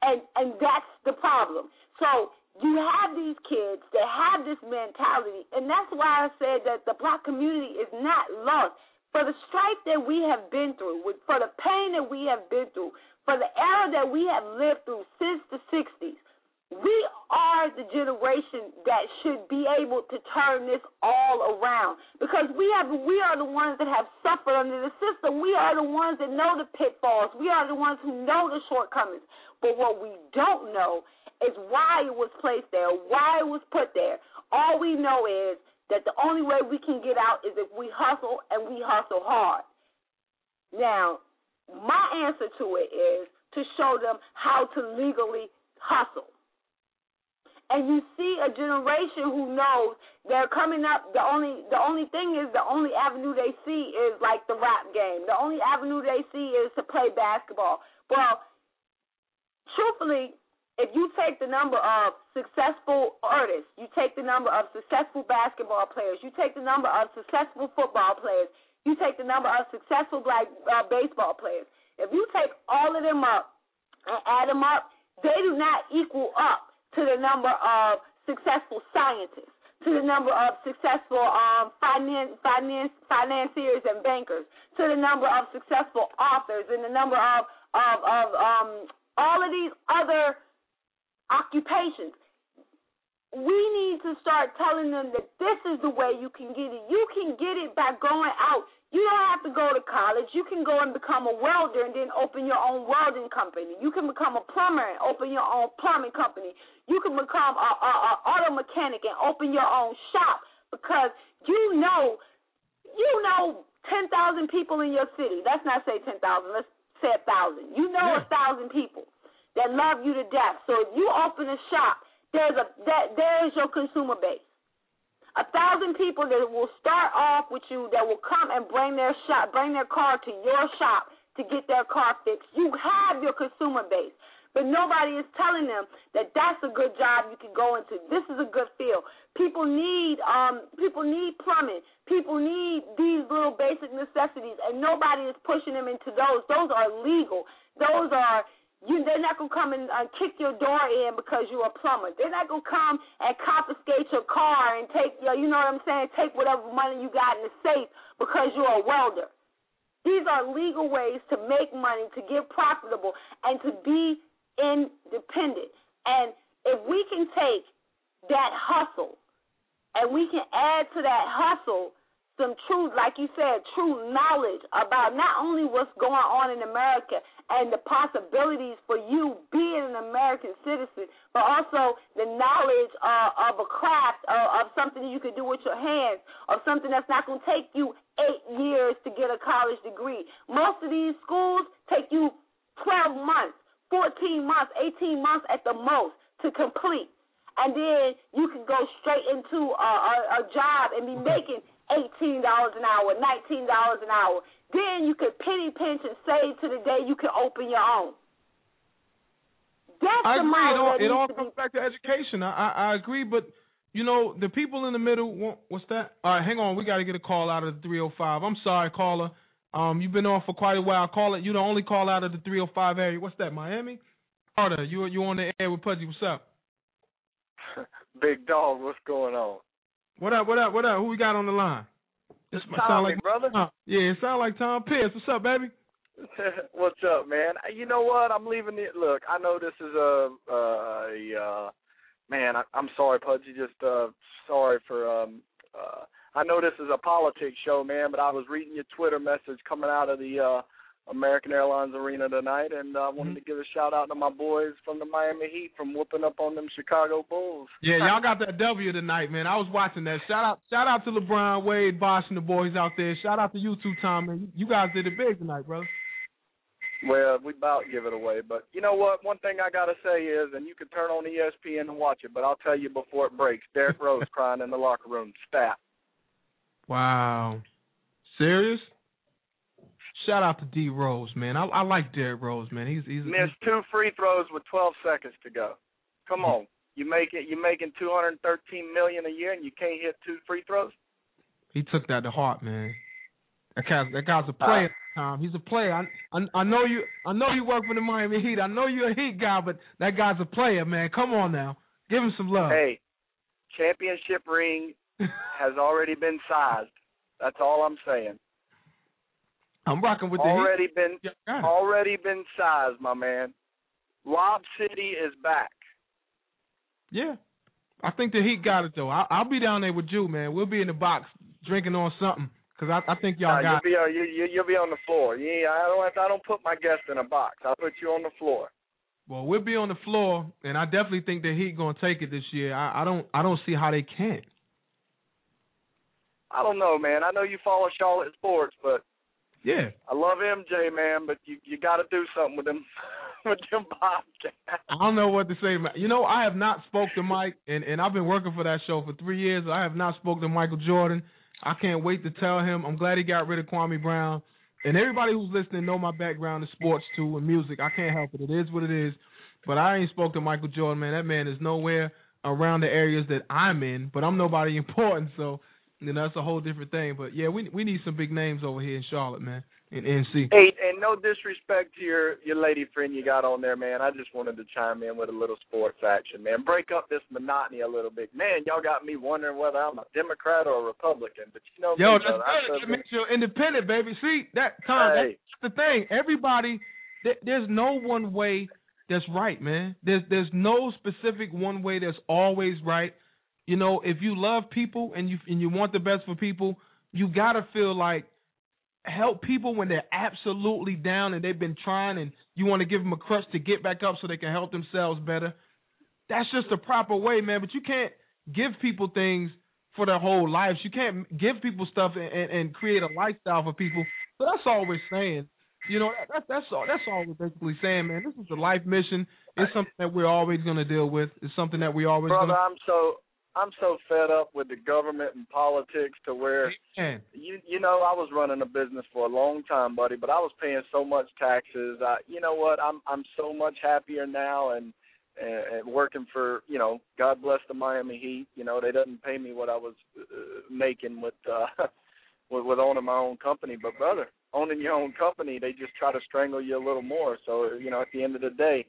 And and that's the problem. So you have these kids that have this mentality, and that's why I said that the black community is not lost for the strife that we have been through, for the pain that we have been through, for the era that we have lived through since the 60s. We are the generation that should be able to turn this all around because we have we are the ones that have suffered under the system. We are the ones that know the pitfalls. We are the ones who know the shortcomings. But what we don't know is why it was placed there, why it was put there. All we know is that the only way we can get out is if we hustle and we hustle hard. Now, my answer to it is to show them how to legally hustle. And you see a generation who knows they're coming up. The only the only thing is the only avenue they see is like the rap game. The only avenue they see is to play basketball. Well, truthfully, if you take the number of successful artists, you take the number of successful basketball players, you take the number of successful football players, you take the number of successful black uh, baseball players. If you take all of them up and add them up, they do not equal up to the number of successful scientists, to the number of successful um, finance, finance, financiers and bankers, to the number of successful authors, and the number of of, of um, all of these other occupations. We need to start telling them that this is the way you can get it. You can get it by going out. You don't have to go to college. You can go and become a welder and then open your own welding company. You can become a plumber and open your own plumbing company. You can become a, a, a auto mechanic and open your own shop because you know, you know, ten thousand people in your city. Let's not say ten thousand. Let's say a thousand. You know a thousand people that love you to death. So if you open a shop, there's a that there is your consumer base. A thousand people that will start off with you that will come and bring their shop, bring their car to your shop to get their car fixed. You have your consumer base. But nobody is telling them that that's a good job you can go into. This is a good field. People need um people need plumbing. People need these little basic necessities and nobody is pushing them into those. Those are legal. Those are you, they're not gonna come and uh, kick your door in because you're a plumber. They're not gonna come and confiscate your car and take your, you know what I'm saying, take whatever money you got in the safe because you're a welder. These are legal ways to make money, to get profitable, and to be independent. And if we can take that hustle and we can add to that hustle some true, like you said, true knowledge about not only what's going on in America and the possibilities for you being an American citizen, but also the knowledge uh, of a craft, uh, of something you can do with your hands, of something that's not going to take you eight years to get a college degree. Most of these schools take you 12 months, 14 months, 18 months at the most to complete. And then you can go straight into a, a, a job and be making eighteen dollars an hour, nineteen dollars an hour. Then you could penny pinch and save to the day you can open your own. That's I the agree. It all, it all comes back to education. I, I I agree, but you know the people in the middle. want- What's that? All right, hang on. We got to get a call out of the 305. I'm sorry, caller. Um, you've been on for quite a while. Call it. You the only call out of the 305 area. What's that? Miami. Carter, you you on the air with Pudgy? What's up? Big dog, what's going on? What up? What up? What up? Who we got on the line? This might sound like brother. Tom. Yeah, it sound like Tom Pierce. What's up, baby? What's up, man? You know what? I'm leaving it. Look, I know this is a, uh, a uh, man. I, I'm sorry, Pudgy. Just uh, sorry for. um uh I know this is a politics show, man, but I was reading your Twitter message coming out of the uh American Airlines Arena tonight, and I uh, wanted to give a shout out to my boys from the Miami Heat from whooping up on them Chicago Bulls. Yeah, y'all got that W tonight, man. I was watching that. Shout out, shout out to LeBron, Wade, Bosh, and the boys out there. Shout out to you too, Tom. Man, you guys did it big tonight, brother. Well, we about give it away, but you know what? One thing I gotta say is, and you can turn on ESPN and watch it, but I'll tell you before it breaks. Derrick Rose crying in the locker room. Stat. Wow, serious? Shout out to D Rose, man. I, I like Derrick Rose, man. He's he's Missed two free throws with 12 seconds to go. Come on, you make it. You're making 213 million a year, and you can't hit two free throws. he took that to heart, man. That guy's that guy's a uh, player, Tom. He's a player. I, I I know you. I know you work for the Miami Heat. I know you're a Heat guy, but that guy's a player, man. Come on now, give him some love. Hey, championship ring has already been sized. That's all I'm saying. I'm rocking with the already Heat. been it. already been sized, my man. Lob City is back. Yeah, I think the Heat got it though. I, I'll be down there with you, man. We'll be in the box drinking on something because I, I think y'all Nah, got. you'll be on you, you you'll be on the floor. Yeah, I don't I don't put my guest in a box. I put you on the floor. Well, we'll be on the floor, and I definitely think the Heat gonna take it this year. I, I don't I don't see how they can't. I don't know, man. I know you follow Charlotte sports, but Yeah, I love MJ, man. But you you got to do something with them with them Bobcats. I don't know what to say. man. You know, I have not spoke to Mike, and and I've been working for that show for three years. I have not spoke to Michael Jordan. I can't wait to tell him. I'm glad he got rid of Kwame Brown. And everybody who's listening know my background in sports too and music. I can't help it. It is what it is. But I ain't spoke to Michael Jordan, man. That man is nowhere around the areas that I'm in. But I'm nobody important, so you know that's a whole different thing. But yeah, we we need some big names over here in Charlotte, man, in NC. Hey, and no disrespect to your your lady friend you got on there, man. I just wanted to chime in with a little sports action, man. Break up this monotony a little bit, man. Y'all got me wondering whether I'm a Democrat or a Republican, but you know Yo, me, that's brother. That makes you independent, baby. See that Tom? Hey. That's the thing. Everybody, th- there's no one way that's right, man. There's there's no specific one way that's always right. You know, if you love people and you and you want the best for people, you gotta feel like help people when they're absolutely down and they've been trying, and you want to give them a crutch to get back up so they can help themselves better. That's just the proper way, man. But you can't give people things for their whole lives. You can't give people stuff and, and, and create a lifestyle for people. So that's all we're saying. You know, that, that's all. That's all we're basically saying, man. This is a life mission. It's something that we're always going to deal with. It's something that we always brother, gonna, I'm so I'm so fed up with the government and politics to where you you know I was running a business for a long time, buddy, but I was paying so much taxes. I you know what I'm I'm so much happier now and and, and working for you know God bless the Miami Heat. You know they doesn't pay me what I was uh, making with uh with, with owning my own company, but brother, owning your own company, they just try to strangle you a little more. So you know at the end of the day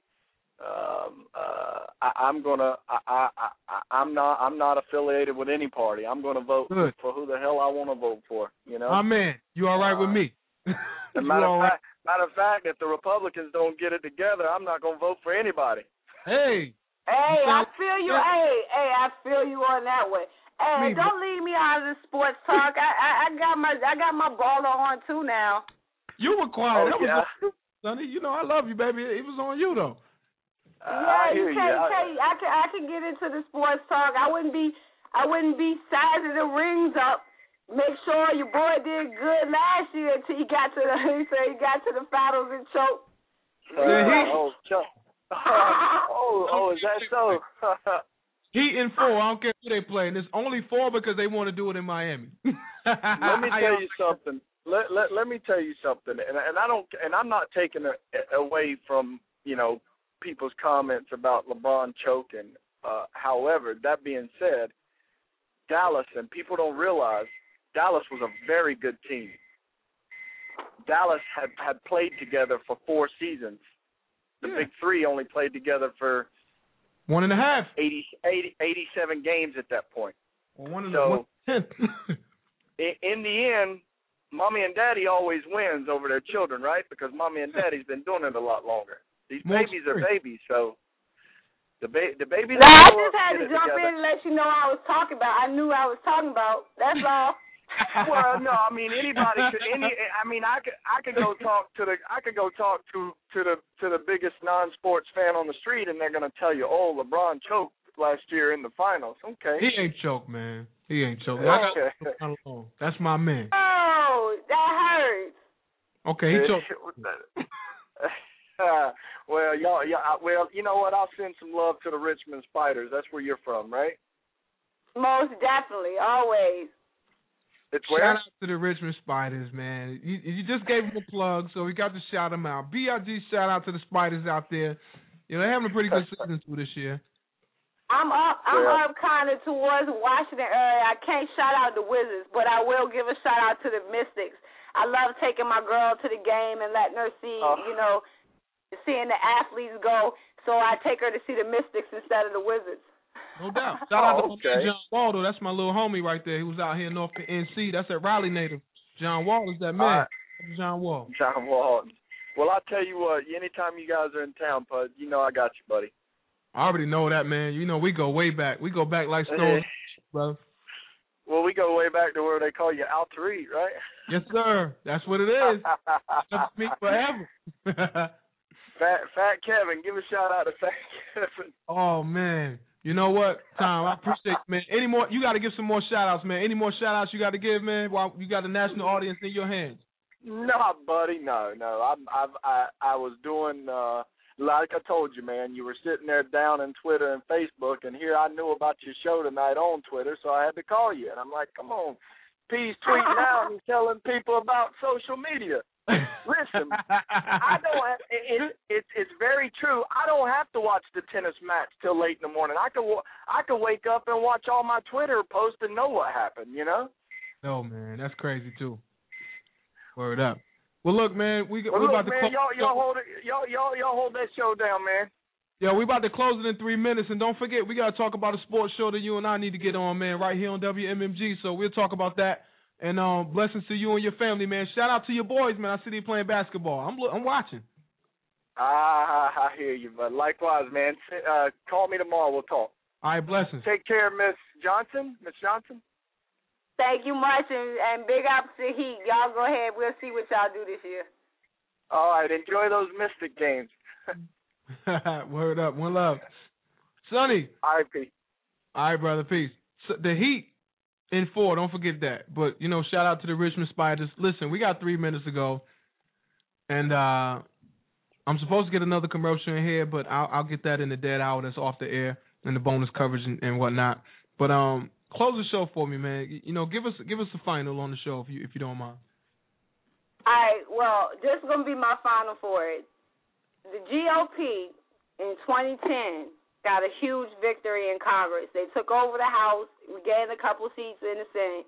um uh I, I'm gonna I, I I I'm not I'm not affiliated with any party. I'm gonna vote Good. for who the hell I wanna vote for, you know? My man, you all right with me? As matter all of right? fact matter of fact, if the Republicans don't get it together, I'm not gonna vote for anybody. Hey. Hey, I sound- feel you. Yeah. Hey, hey, I feel you on that way. Hey, Me, don't leave me out of the sports talk. I, I, I got my, I got my baller on too now. You were quiet. Oh, that was yeah. on you, Sonnie. You know I love you, baby. It was on you though. Yeah, I you can't, you. I- can't, I can, I can get into the sports talk. I wouldn't be, I wouldn't be sizing the rings up. Make sure your boy did good last year until he got to the, he said he got to the finals and choked. Uh, oh, Chuck. oh, oh, is that so? Heat in four. I don't care who they play. And it's only four because they want to do it in Miami. let me tell you something. Let let let me tell you something. And and I don't and I'm not taking it away from you know people's comments about LeBron choking. Uh, however, that being said, Dallas and people don't realize Dallas was a very good team. Dallas had had played together for four seasons. The Yeah. big three only played together for One and a half. 80, 80, 87 games at that point. Or one and So- a one. In, in the end, mommy and daddy always wins over their children, right? Because mommy and daddy's been doing it a lot longer. These More babies are babies, so the ba- the babies. Now, I just had to jump together. in and let you know I was talking about. I knew I was talking about. That's all. well, no, I mean anybody could. Any, I mean, I could, I could go talk to the, I could go talk to to the to the biggest non-sports fan on the street, and they're gonna tell you, oh, LeBron choked last year in the finals. Okay. He ain't choked, man. He ain't choked. I got Okay. That's my man. Oh, that hurts. Okay, he choked. Uh, well, y'all, yeah, I- well, you know what? I'll send some love to the Richmond Spiders. That's where you're from, right? Most definitely, always. It's Shout where? out to the Richmond Spiders, man. You, you just gave them a plug, so we got to shout them out. Big shout out to the Spiders out there. You know they're having a pretty good season too this year. I'm up. I'm Yeah. up kind of towards Washington area. I can't shout out the Wizards, but I will give a shout out to the Mystics. I love taking my girl to the game and letting her see, Oh. you know, seeing the athletes go. So I take her to see the Mystics instead of the Wizards. No doubt. Shout out to Oh, my okay. man John Waldo. That's my little homie right there. He was out here north of NC. That's at Raleigh native. John Wall is that man. All John Wall. John Wall. Well, I'll tell you what. Anytime you guys are in town, Pud, you know I got you, buddy. I already know that man. You know we go way back. We go back like Stone, eh. bro. Well, we go way back to where they call you Al Tariq, right? Yes, sir. That's what it is. That's me forever. Fat Fat Kevin, give a shout out to Fat Kevin. oh man. You know what, Tom? I appreciate you, man. Any more? You got to give some more shout outs, man. Any more shout outs you got to give, man? While you got the national audience in your hands. No, buddy, no, no. I'm, I've, I, I was doing, uh, like I told you, man. You were sitting there down in Twitter and Facebook, and here I knew about your show tonight on Twitter, so I had to call you. And I'm like, come on, P's tweeting out and telling people about social media. Listen, I don't. Have, it, it, it, it's very true. I don't have to watch the tennis match till late in the morning. I could, I could wake up and watch all my Twitter posts and know what happened. You know. No, man, that's crazy too. Word up. Well, look, man, we Well, we look, about to man, close. y'all, y'all hold it, y'all, y'all, y'all hold that show down, man. Yeah, we about to close it in three minutes, and don't forget we gotta talk about a sports show that you and I need to get on, man, right here on WMMG. So we'll talk about that. And um, blessings to you and your family, man. Shout out to your boys, man. I see they playing basketball. I'm I'm watching. Ah, I hear you, but likewise, man. Uh, call me tomorrow. We'll talk. All right, blessings. Take care, Miss Johnson. Miss Johnson. Thank you much, and, and big ups to Heat. Y'all go ahead. We'll see what y'all do this year. All right, enjoy those Mystic games. Word up, one love. Sonnie. All right, peace. All right, brother, peace. So the Heat in four, don't forget that. But you know, shout out to the Richmond Spiders. Listen, we got three minutes to go, and uh I'm supposed to get another commercial in here, but I'll, I'll get that in the dead hour that's off the air and the bonus coverage and, and whatnot. But um, close the show for me, man. You- know, give us give us a final on the show if you if you don't mind. All right. Well, this is gonna be my final for it. The GOP in 2010 got a huge victory in Congress. They took over the House. We gained a couple seats in the Senate.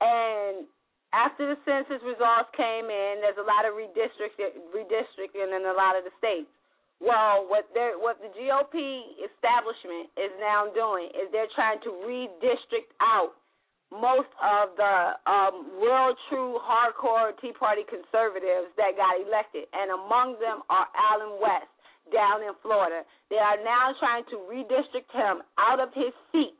And after the census results came in, there's a lot of redistricting, redistricting in a lot of the states. Well, what they what the GOP establishment is now doing is they're trying to redistrict out most of the um, real, true, hardcore Tea Party conservatives that got elected, and among them are Allen West down in Florida. They are now trying to redistrict him out of his seat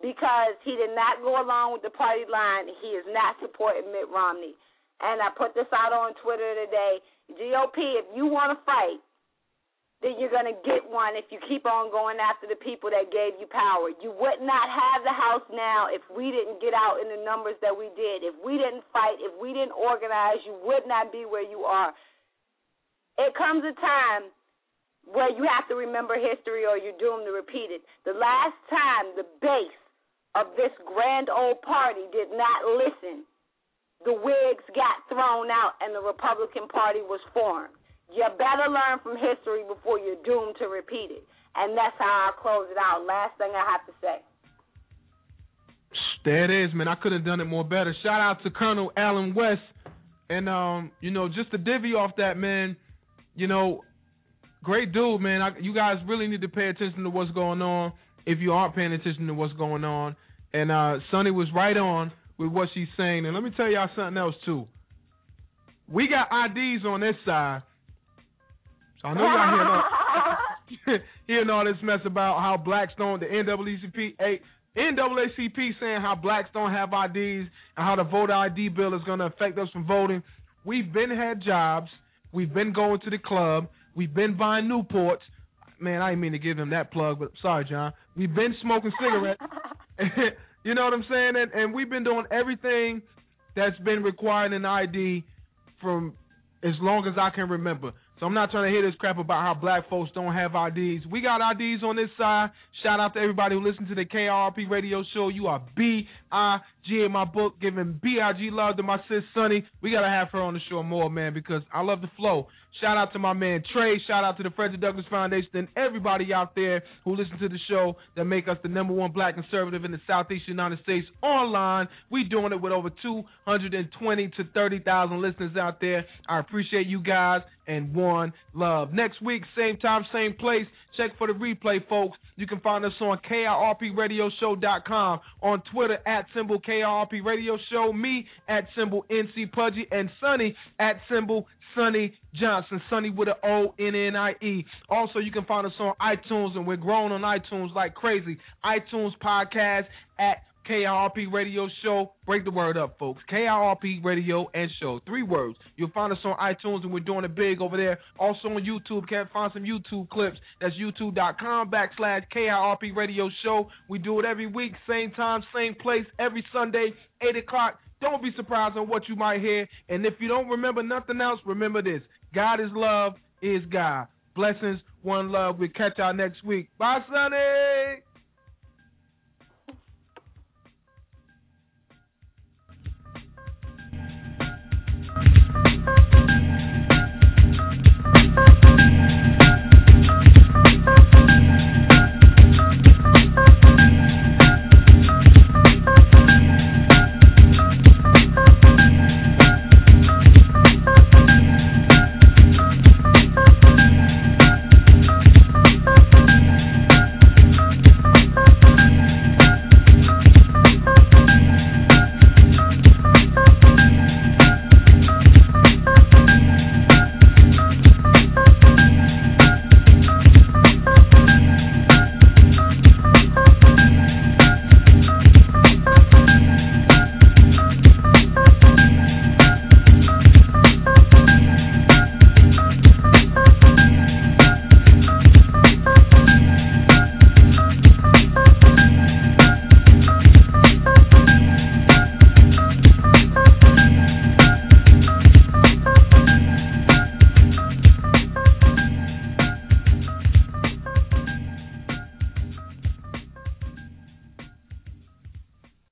because he did not go along with the party line. He is not supporting Mitt Romney. And I put this out on Twitter today. GOP, if you want to fight, then you're going to get one if you keep on going after the people that gave you power. You would not have the House now if we didn't get out in the numbers that we did. If we didn't fight, if we didn't organize, you would not be where you are. It comes a time where you have to remember history or you're doomed to repeat it. The last time the base of this grand old party did not listen, the Whigs got thrown out and the Republican Party was formed. you better learn from history before you're doomed to repeat it. And that's how I close it out. Last thing I have to say. There it is, man. I could have done it more better. Shout out to Colonel Allen West. And um, you know, just to divvy off that, man, you know, great dude, man. I, you guys really need to pay attention to what's going on if you aren't paying attention to what's going on. And uh Sonnie was right on with what she's saying. And let me tell y'all something else too. We got IDs on this side. So I know y'all hearing all, hearing all this mess about how Blackstone, the NAACP, NAACP saying how blacks don't have IDs and how the voter ID bill is going to affect us from voting. We've been had jobs. We've been going to the club. We've been buying Newports. Man, I didn't mean to give him that plug, but sorry, John. We've been smoking cigarettes. you know what I'm saying? And, and we've been doing everything that's been required in ID from as long as I can remember. So I'm not trying to hear this crap about how black folks don't have IDs. We got IDs on this side. Shout out to everybody who listens to the KIRP radio show. You are B I G in my book, giving B I G love to my sis Sonnie. We gotta have her on the show more, man, because I love the flow. Shout out to my man Trey. Shout out to the Frederick Douglass Foundation and everybody out there who listen to the show that make us the number one black conservative in the Southeast United States online. We doing it with over 220 to 30,000 listeners out there. I appreciate you guys and one love. Next week, same time, same place. Check for the replay, folks. You can find us on KIRPRadioshow.com, on Twitter at symbol KIRP Radio Show, me at symbol NC Pudgy, and Sonnie at symbol Sonnie Johnson, Sonnie with an O N N I E. Also, you can find us on iTunes, and we're growing on iTunes like crazy. iTunes podcast at KIRP Radio Show. Break the word up, folks. KIRP Radio and Show. Three words. You'll find us on iTunes, and we're doing it big over there. Also on YouTube. Can't find some YouTube clips. That's youtube.com backslash KIRP Radio Show. We do it every week, same time, same place, every Sunday, 8 o'clock. Don't be surprised on what you might hear. And if you don't remember nothing else, remember this God is love, is God. Blessings, one love. We'll catch y'all next week. Bye, Sonnie.